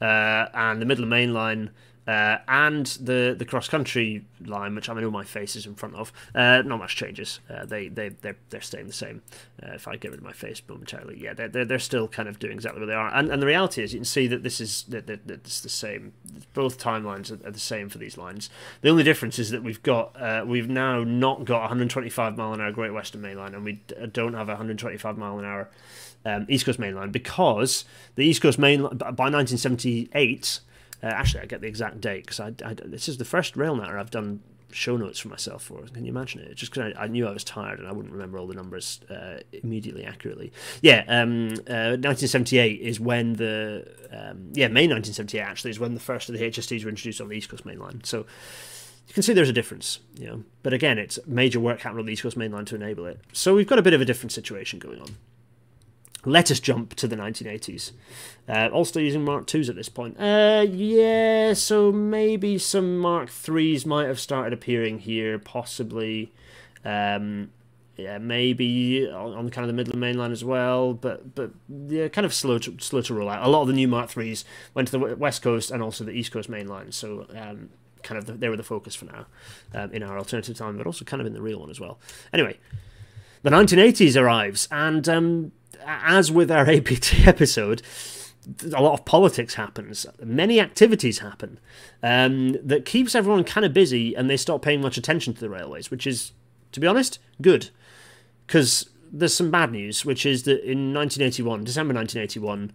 uh, and the Midland Main Line uh, and the the cross country line, which I mean all my face is in front of, uh, not much changes. Uh, they they they're, they're staying the same. Uh, if I get rid of my face momentarily, yeah, they're, they're, they're still kind of doing exactly what they are. And and the reality is, you can see that this is that, that, that it's the same. Both timelines are, are, the same for these lines. The only difference is that we've got uh, we've now not got 125 mile an hour Great Western Main Line, and we don't have 125 mile an hour. Um, East Coast Main Line because the East Coast Main by 1978 uh, actually, I get the exact date because I, I, this is the first rail RailNatter I've done show notes for myself for. Can you imagine it? Just because I, I, knew I was tired and I wouldn't remember all the numbers uh, immediately accurately. Yeah, um, uh, 1978 is when the um, yeah May 1978 actually is when the first of the HSTs were introduced on the East Coast Main Line. So you can see there's a difference, you know. But again, it's major work happening on the East Coast Main Line to enable it. So we've got a bit of a different situation going on. Let us jump to the 1980s. Uh, all still using Mark IIs at this point. Uh, yeah, so maybe some Mark IIIs might have started appearing here, possibly. Um, yeah, maybe on, on, kind of the Midland Main Line as well, but but yeah, kind of slow to slow to roll out. A lot of the new Mark IIIs went to the West Coast and also the East Coast Main Line, so um, kind of the, they were the focus for now um, in our alternative time, but also kind of in the real one as well. Anyway, the 1980s arrives, and um, as with our APT episode, a lot of politics happens. Many activities happen um, that keeps everyone kind of busy, and they stop paying much attention to the railways, which is, to be honest, good. Because there's some bad news, which is that in 1981, December 1981,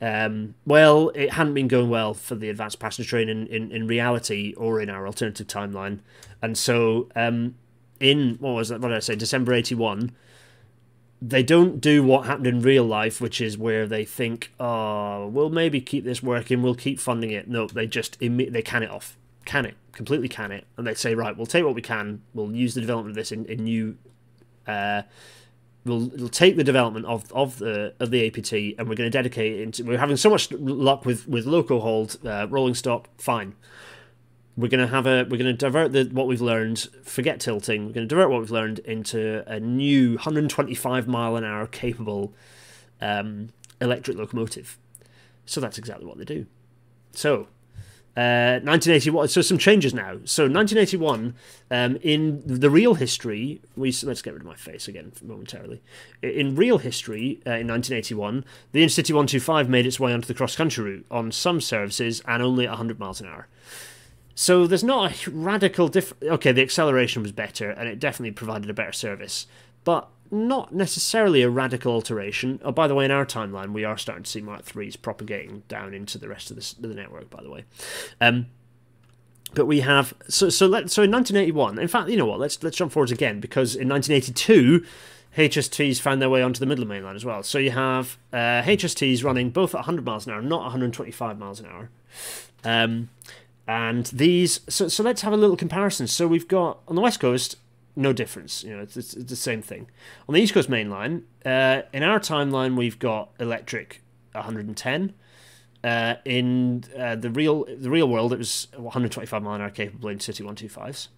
um, well, it hadn't been going well for the advanced passenger train in, in, in reality or in our alternative timeline. And so, um, in, what was that, what did I say, December 81, they don't do what happened in real life, which is where they think, "Oh, we'll maybe keep this working, we'll keep funding it." No, they just they can it off, can it completely, can it, and they say, "Right, we'll take what we can, we'll use the development of this in, in new." Uh, we'll, we'll take the development of of the of the APT and we're going to dedicate it into. We're having so much luck with with loco-hauled uh, rolling stock. Fine, we're going to have a we're going to divert the what we've learned forget tilting we're going to divert what we've learned into a new 125 mile an hour capable um, electric locomotive so that's exactly what they do so Uh, 1981. So some changes now. So 1981, um, in the real history, we let's get rid of my face again momentarily. In real history, uh, in 1981, the Intercity 125 made its way onto the cross country route on some services and only 100 miles an hour. So there's not a radical difference. Okay, the acceleration was better and it definitely provided a better service, but not necessarily a radical alteration. Oh, by the way, in our timeline, we are starting to see Mark threes propagating down into the rest of the, the network. By the way, um, but we have so so let so in 1981. In fact, you know what? Let's let's jump forwards again because in 1982. HSTs found their way onto the Midland mainline as well. So you have uh, HSTs running both at 100 miles an hour, not 125 miles an hour. Um, and these, so, so let's have a little comparison. So we've got on the west coast, no difference. You know, it's, it's, it's the same thing. On the East Coast main line, uh, in our timeline, we've got electric 110. Uh, in uh, the real the real world, it was 125 mile an hour capable in City 125s.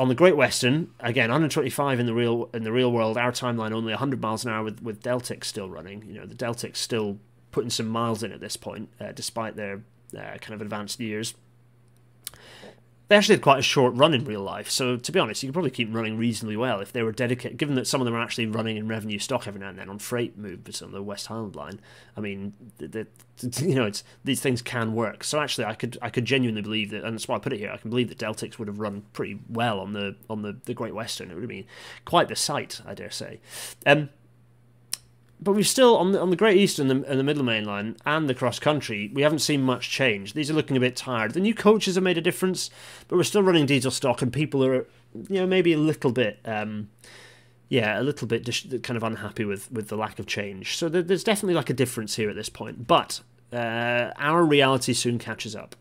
On the Great Western, again 125 in the real in the real world. Our timeline only 100 miles an hour with with Deltic still running. You know, the Deltic still putting some miles in at this point, uh, despite their uh, kind of advanced years they actually had quite a short run in real life. So to be honest, you could probably keep running reasonably well if they were dedicated. Given that some of them are actually running in revenue stock every now and then on freight movements on the West Highland line. I mean, the, the, you know, it's these things can work. So actually, I could I could genuinely believe that, and that's why I put it here. I can believe that Deltics would have run pretty well on the on the, the Great Western. It would have been quite the sight, I dare say. Um, but we've still on the on the Great Eastern and the, and the Midland Main Line and the cross country, we haven't seen much change. These are looking a bit tired. The new coaches have made a difference, but we're still running diesel stock, and people are, you know, maybe a little bit, um, yeah, a little bit kind of unhappy with with the lack of change. So there, there's definitely like a difference here at this point. But uh, our reality soon catches up.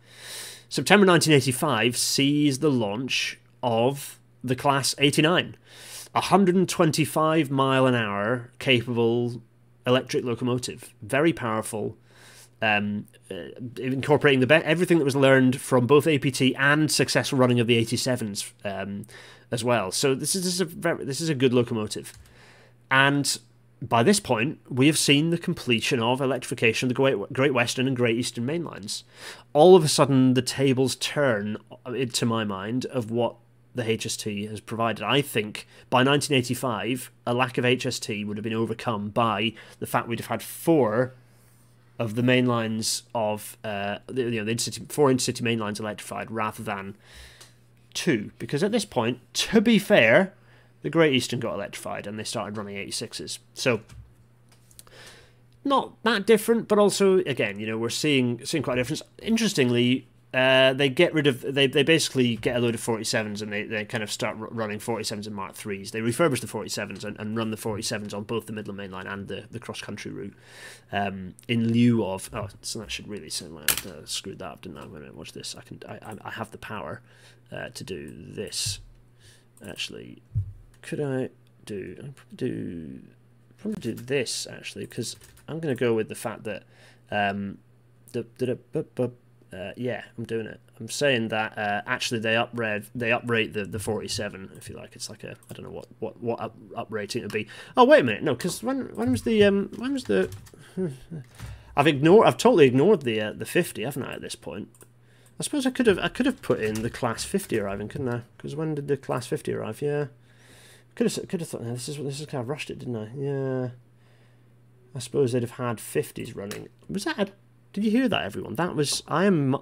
September 1985 sees the launch of the Class 89. 125 mile an hour capable electric locomotive, very powerful. Um, uh, incorporating the be- everything that was learned from both APT and successful running of the 87s um, as well. So this is, this is a very, this is a good locomotive, and by this point we have seen the completion of electrification of the Great, Great Western and Great Eastern main lines. All of a sudden, the tables turn, uh, to my mind, of what the HST has provided. I think by 1985, a lack of HST would have been overcome by the fact we'd have had four of the main lines of uh, the, you know the intercity, four intercity main lines electrified rather than two. Because at this point, to be fair, the Great Eastern got electrified and they started running 86s. So not that different, but also again, you know, we're seeing seeing quite a difference. Interestingly, uh, they get rid of they, they basically get a load of 47s and they, they kind of start running 47s and Mark 3s. They refurbish the 47s and, and run the 47s on both the Midland Main Line and the, the cross country route um, in lieu of. Oh, so that should really say I uh, screwed that up, didn't I? Wait watch this. I can I, I have the power uh, to do this. Actually, could I do? i probably do probably do this actually because I'm going to go with the fact that um, the, the, the uh, yeah, I'm doing it. I'm saying that uh, actually they uprate they uprate the, the 47 if you like. It's like a I don't know what what what up, uprating it would be. Oh wait a minute, no, because when when was the um when was the I've ignored I've totally ignored the uh, the 50, haven't I? At this point, I suppose I could have I could have put in the class 50 arriving, couldn't I? Because when did the class 50 arrive? Yeah, could have could have thought this is this is kind of rushed it, didn't I? Yeah. I suppose they'd have had 50s running. Was that a did you hear that, everyone? That was I am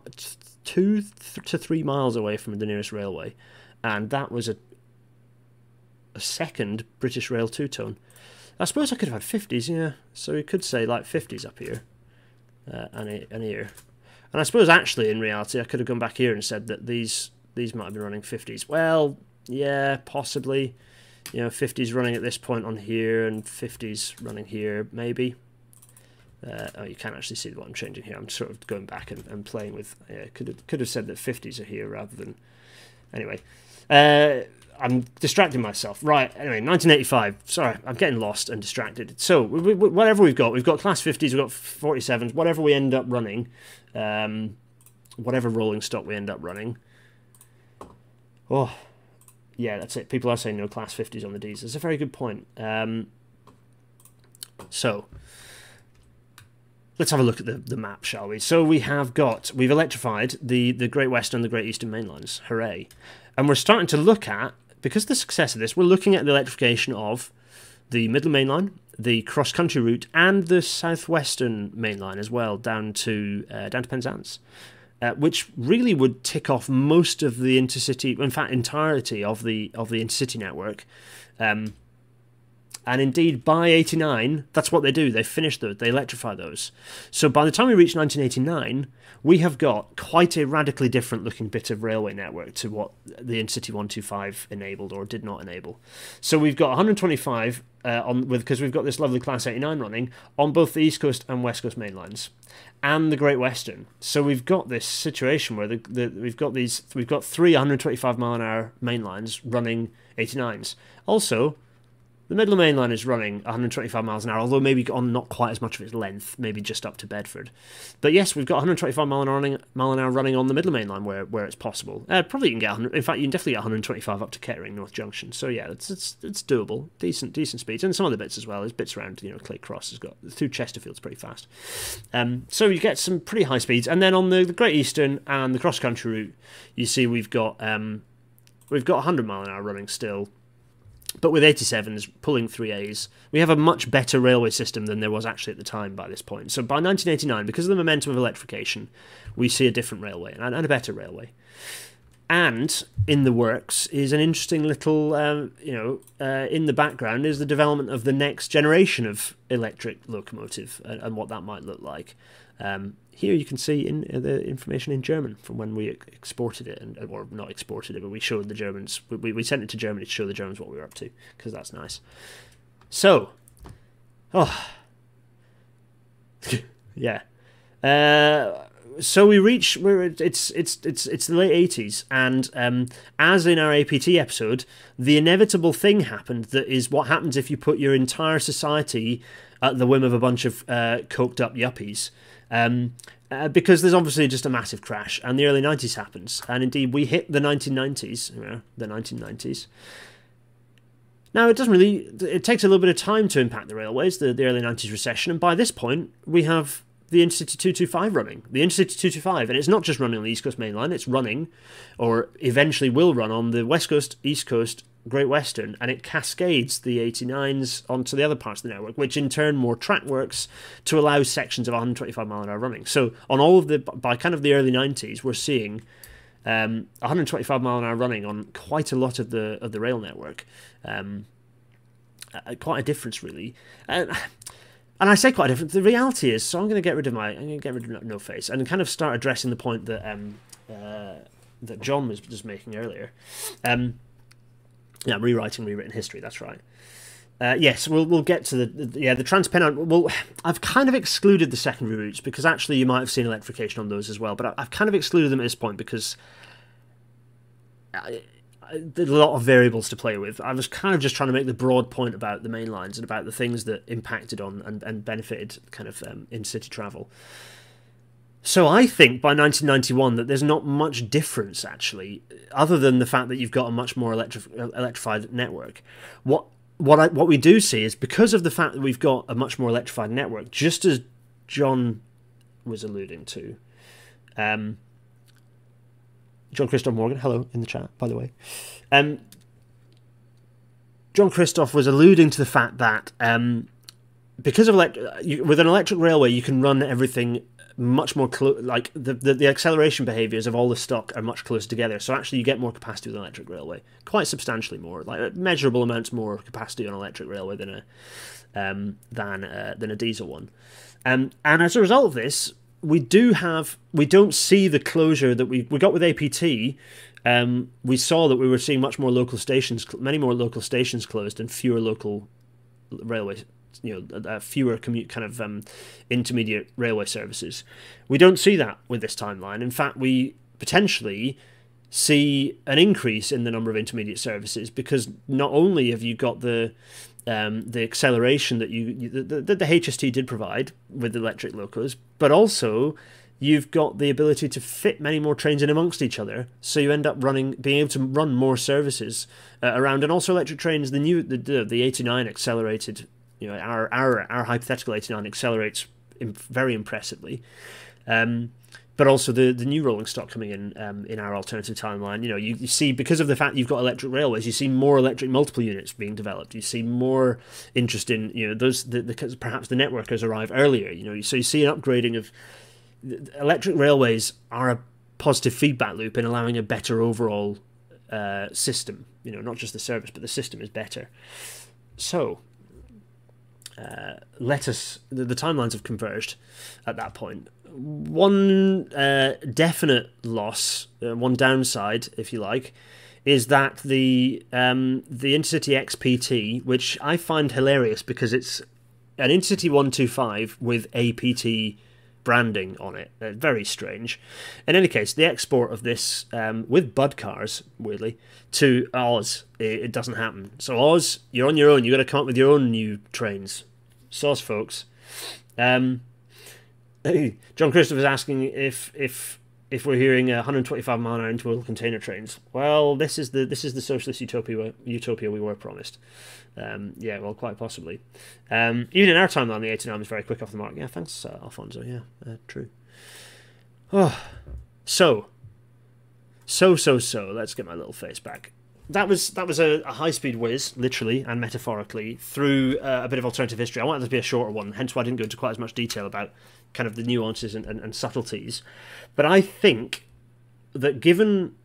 two to three miles away from the nearest railway, and that was a a second British Rail two tone. I suppose I could have had fifties, yeah. So we could say like fifties up here, uh, and here, and I suppose actually in reality I could have gone back here and said that these these might have been running fifties. Well, yeah, possibly. You know, 50s running at this point on here and 50s running here, maybe. Uh, oh, you can't actually see what I'm changing here. I'm sort of going back and, and playing with. Yeah, could have could have said that 50s are here rather than. Anyway, uh, I'm distracting myself. Right. Anyway, 1985. Sorry, I'm getting lost and distracted. So we, we, whatever we've got, we've got class 50s, we've got 47s. Whatever we end up running, um, whatever rolling stock we end up running. Oh, yeah, that's it. People are saying no class 50s on the Ds. That's a very good point. Um, so let's have a look at the, the map, shall we? So we have got we've electrified the the Great Western and the Great Eastern main lines. Hooray! And we're starting to look at because of the success of this, we're looking at the electrification of the Midland Main Line, the cross country route, and the Southwestern Main Line as well, down to uh, down to Penzance. Uh, which really would tick off most of the intercity, in fact, entirety of the of the intercity network. Um, and indeed, by 89, that's what they do. They finish those, they electrify those. So by the time we reach 1989, we have got quite a radically different looking bit of railway network to what the Intercity 125 enabled or did not enable. So we've got 125 uh, on with because we've got this lovely Class 89 running on both the East Coast and West Coast main lines and the Great Western. So we've got this situation where the, the, we've got these we've got three 125 mile an hour main lines running 89s. Also, the Midland Main Line is running 125 miles an hour, although maybe on not quite as much of its length, maybe just up to Bedford. But yes, we've got 125 mile an hour running, mile an hour running on the Midland Main Line where, where it's possible. Uh, probably you can get 100. In fact, you can definitely get 125 up to Kettering North Junction. So yeah, it's it's, it's doable, decent decent speeds, and some other bits as well. There's bits around you know Clay Cross has got through Chesterfield's pretty fast. Um, so you get some pretty high speeds, and then on the, the Great Eastern and the cross country route, you see we've got um, we've got 100 mile an hour running still but with 87s pulling 3As, we have a much better railway system than there was actually at the time by this point. So by 1989, because of the momentum of electrification, we see a different railway and a better railway. And in the works is an interesting little, um, you know, uh, in the background is the development of the next generation of electric locomotive and, and what that might look like. Um, here you can see in uh, the information in German from when we exported it, and or not exported it, but we showed the Germans. We, we sent it to Germany to show the Germans what we were up to, because that's nice. So, oh, yeah. Uh, so we reach where it's it's it's it's the late eighties, and um, as in our APT episode, the inevitable thing happened. That is what happens if you put your entire society at the whim of a bunch of uh, coked up yuppies. Um, uh, because there's obviously just a massive crash, and the early 90s happens. And indeed, we hit the 1990s, you know, the 1990s. Now, it doesn't really, it takes a little bit of time to impact the railways, the, the early 90s recession, and by this point, we have the Intercity 225 running. The Intercity 225, and it's not just running on the East Coast Main Line, it's running, or eventually will run on the West Coast, East Coast, Great Western, and it cascades the 89s onto the other parts of the network, which in turn more track works to allow sections of 125 mile an hour running. So on all of the by kind of the early 90s, we're seeing um, 125 mile an hour running on quite a lot of the of the rail network. Um, uh, quite a difference, really. And, and I say quite a difference. The reality is, so I'm going to get rid of my, I'm going to get rid of no face and kind of start addressing the point that um, uh, that John was just making earlier. Um, yeah, rewriting rewritten history. That's right. Uh, yes, we'll we'll get to the, the yeah the Transpennine. Well, I've kind of excluded the secondary routes because actually you might have seen electrification on those as well, but I, have kind of excluded them at this point because I, I, there's a lot of variables to play with. I was kind of just trying to make the broad point about the main lines and about the things that impacted on and, and benefited kind of um, in city travel. So I think by 1991 that there's not much difference actually, other than the fact that you've got a much more electri- electrified network. What what I, what we do see is because of the fact that we've got a much more electrified network, just as John was alluding to. Um, John Christoph Morgan, hello in the chat, by the way. Um, John Christoph was alluding to the fact that um, because of elect- with an electric railway, you can run everything much more clo- like the, the, the acceleration behaviors of all the stock are much closer together. So actually, you get more capacity with an electric railway, quite substantially more, like measurable amounts more capacity on an electric railway than a um, than uh, than a diesel one. Um, and as a result of this, we do have we don't see the closure that we we got with APT. Um, we saw that we were seeing much more local stations, many more local stations closed, and fewer local railway you know uh, fewer commute kind of um, intermediate railway services. We don't see that with this timeline. In fact, we potentially see an increase in the number of intermediate services because not only have you got the um, the acceleration that you, you the, the, HST did provide with electric locos, but also you've got the ability to fit many more trains in amongst each other, so you end up running, being able to run more services uh, around, and also electric trains. The new the the, the 89 accelerated you know, our our our hypothetical 89 accelerates very impressively. Um, but also the the new rolling stock coming in um, in our alternative timeline. You know, you, you see because of the fact you've got electric railways, you see more electric multiple units being developed. You see more interest in you know those the, the perhaps the networkers arrive earlier. You know, so you see an upgrading of electric railways are a positive feedback loop in allowing a better overall uh, system. You know, not just the service, but the system is better. So uh, let us the, the, timelines have converged at that point. One uh, definite loss, uh, one downside, if you like, is that the um, the Intercity XPT, which I find hilarious because it's an Intercity 125 with APT branding on it. Uh, very strange. In any case, the export of this um, with Budd cars, weirdly, to Oz, it, it, doesn't happen. So Oz, you're on your own. You've got to come up with your own new trains. Sauce, folks. Um, John Christopher's asking if if if we're hearing 125 mile an hour container trains. Well, this is the this is the socialist utopia utopia we were promised. Um, yeah, well, quite possibly. Um, even in our timeline, the 89 is very quick off the mark. Yeah, thanks, uh, Alfonso. Yeah, uh, true. Oh, so, so, so, so. Let's get my little face back. That was that was a, a high speed whiz, literally and metaphorically, through uh, a bit of alternative history. I wanted to be a shorter one, hence why I didn't go into quite as much detail about kind of the nuances and, and, and subtleties. But I think that given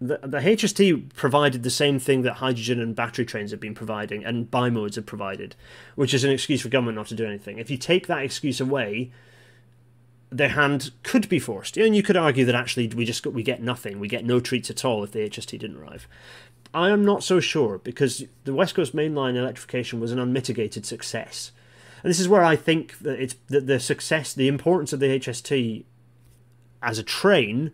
the, the HST provided the same thing that hydrogen and battery trains have been providing and bimodes have provided, which is an excuse for government not to do anything. If you take that excuse away, their hand could be forced. And you could argue that actually we just got, we get nothing, we get no treats at all if the HST didn't arrive. I am not so sure because the West Coast Mainline electrification was an unmitigated success. And this is where I think that it's that the success, the importance of the HST as a train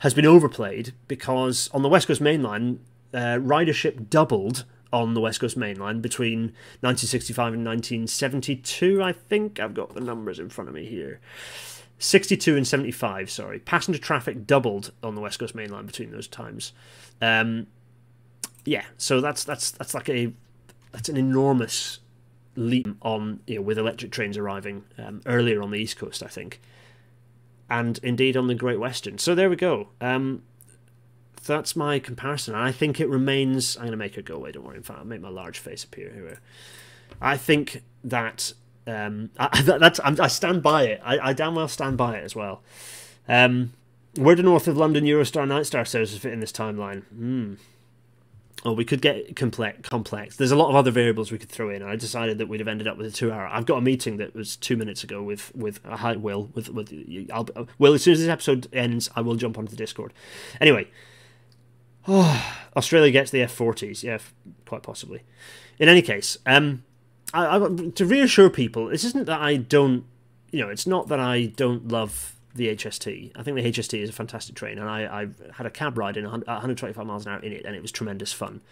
has been overplayed because on the West Coast Main Line, uh, ridership doubled on the West Coast Main Line between 1965 and 1972. I think I've got the numbers in front of me here. 62 and 75, sorry. Passenger traffic doubled on the West Coast Main Line between those times. Um, yeah, so that's that's that's like a that's an enormous leap on you know with electric trains arriving um, earlier on the east coast, I think, and indeed on the Great Western. So there we go. Um, that's my comparison, I think it remains. I'm going to make it go away. Don't worry. In fact, I'll make my large face appear here. I think that um, I, that, that's I stand by it. I, I damn well stand by it as well. Um, where do North of London Eurostar Nightstar services fit in this timeline? Hmm or we could get complex. Complex. There's a lot of other variables we could throw in. I decided that we'd have ended up with a two-hour. I've got a meeting that was two minutes ago with with uh, hi Will with with I'll, Will. As soon as this episode ends, I will jump onto the Discord. Anyway, oh, Australia gets the F40s. Yeah, quite possibly. In any case, um, I, I, to reassure people, this isn't that I don't. You know, it's not that I don't love the HST. I think the HST is a fantastic train, and I, I had a cab ride in 125 miles an hour in it, and it was tremendous fun.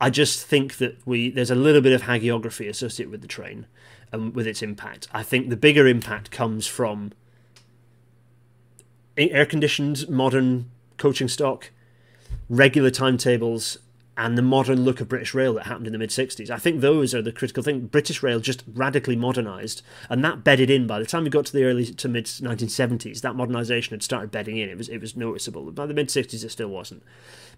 I just think that we there's a little bit of hagiography associated with the train and with its impact. I think the bigger impact comes from air conditioned modern coaching stock, regular timetables, and the modern look of British Rail that happened in the mid 60s. I think those are the critical thing. British Rail just radically modernised, and that bedded in. By the time we got to the early to mid 1970s, that modernisation had started bedding in. It was it was noticeable. By the mid 60s, it still wasn't.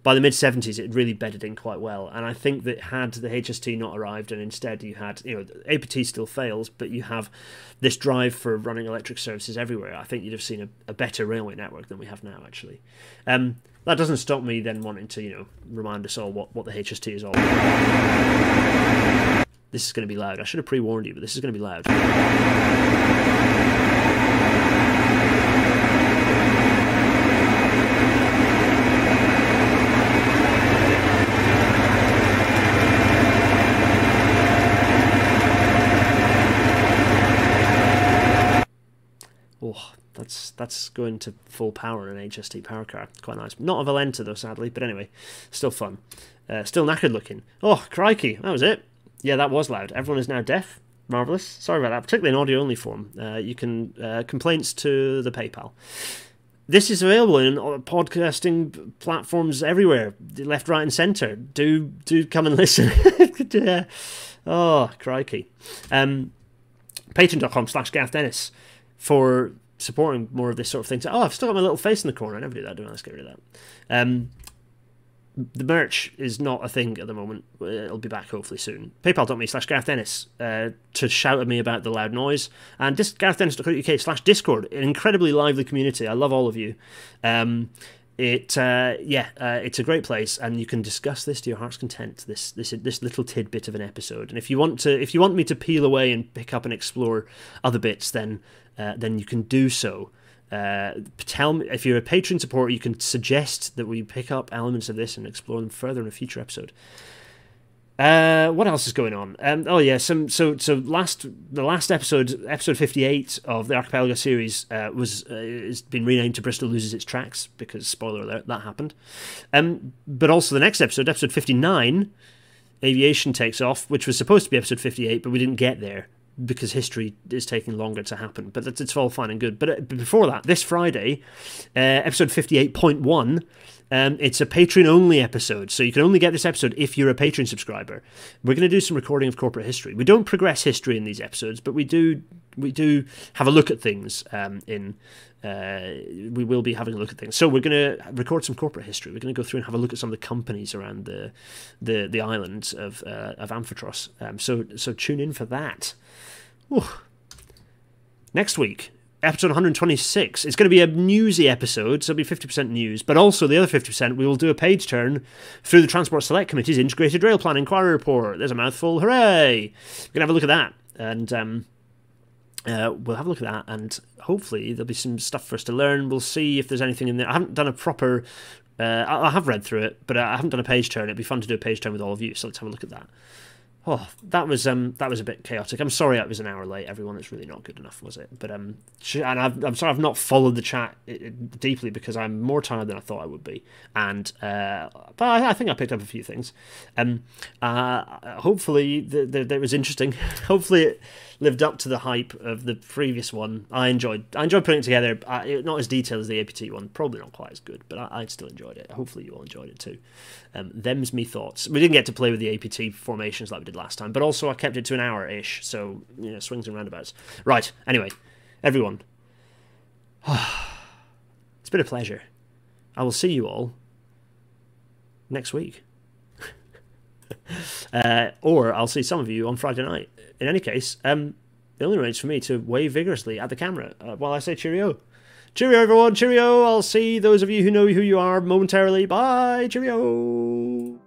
By the mid 70s, it really bedded in quite well. And I think that had the HST not arrived, and instead you had you know APT still fails, but you have this drive for running electric services everywhere. I think you'd have seen a, a better railway network than we have now, actually. Um, that doesn't stop me then wanting to, you know, remind us all what, what the HST is all about. This is going to be loud. I should have pre warned you, but this is going to be loud. Oh, that's that's going to full power in an HST power car. Quite nice. Not a Valenta though, sadly, but anyway, still fun. Uh, still knackered looking. Oh, crikey, that was it. Yeah, that was loud. Everyone is now deaf. Marvelous. Sorry about that, particularly in audio only form. Uh, you can uh, complaints to the PayPal. This is available in podcasting platforms everywhere, left, right, and centre. Do do come and listen. oh, crikey. Um, Patreon.com slash Dennis for supporting more of this sort of thing. So, oh, I've still got my little face in the corner. I never do that, do I? Let's get rid of that. Um, the merch is not a thing at the moment. It'll be back hopefully soon. PayPal.me slash Gareth Dennis uh, to shout at me about the loud noise. And dis- GarethDennis.co.uk slash Discord, an incredibly lively community. I love all of you. Um, it uh, yeah, uh, it's a great place, and you can discuss this to your heart's content. This this this little tidbit of an episode, and if you want to, if you want me to peel away and pick up and explore other bits, then uh, then you can do so. Uh, tell me if you're a patron supporter, you can suggest that we pick up elements of this and explore them further in a future episode. Uh, what else is going on? Um, oh yeah, some so so last the last episode, episode fifty eight of the Archipelago series, uh, was uh, has been renamed to Bristol loses its tracks because spoiler alert that happened. Um, but also the next episode, episode fifty nine, aviation takes off, which was supposed to be episode fifty eight, but we didn't get there because history is taking longer to happen. But it's, it's all fine and good. But, uh, but before that, this Friday, uh, episode fifty eight point one um, it's a Patreon only episode, so you can only get this episode if you're a Patreon subscriber. We're going to do some recording of corporate history. We don't progress history in these episodes, but we do we do have a look at things. Um, in uh, we will be having a look at things. So we're going to record some corporate history. We're going to go through and have a look at some of the companies around the the the islands of uh, of Amphitrus. Um, so so tune in for that. Next week, episode 126. It's going to be a newsy episode, so it'll be 50% news, but also the other 50%, we will do a page turn through the Transport Select Committee's Integrated Rail Plan Inquiry Report. There's a mouthful. Hooray! We're going to have a look at that. And um, uh, we'll have a look at that, and hopefully there'll be some stuff for us to learn. We'll see if there's anything in there. I haven't done a proper. Uh, I have read through it, but I haven't done a page turn. It'd be fun to do a page turn with all of you, so let's have a look at that. Oh, that was um that was a bit chaotic. I'm sorry it was an hour late, everyone. It's really not good enough, was it? But um, and i am sorry I've not followed the chat deeply because I'm more tired than I thought I would be. And uh, but I, I think I picked up a few things. Um, uh, hopefully that was interesting. hopefully it lived up to the hype of the previous one. I enjoyed I enjoyed putting it together. I, not as detailed as the APT one, probably not quite as good, but I, I still enjoyed it. Hopefully you all enjoyed it too. Um, them's me thoughts. We didn't get to play with the APT formations like we did last time, but also I kept it to an hour ish, so you know swings and roundabouts. Right. Anyway, everyone, it's been a pleasure. I will see you all next week. uh, or I'll see some of you on Friday night. In any case, um, it only remains for me to wave vigorously at the camera uh, while I say cheerio. Cheerio, everyone. Cheerio. I'll see those of you who know who you are momentarily. Bye. Cheerio.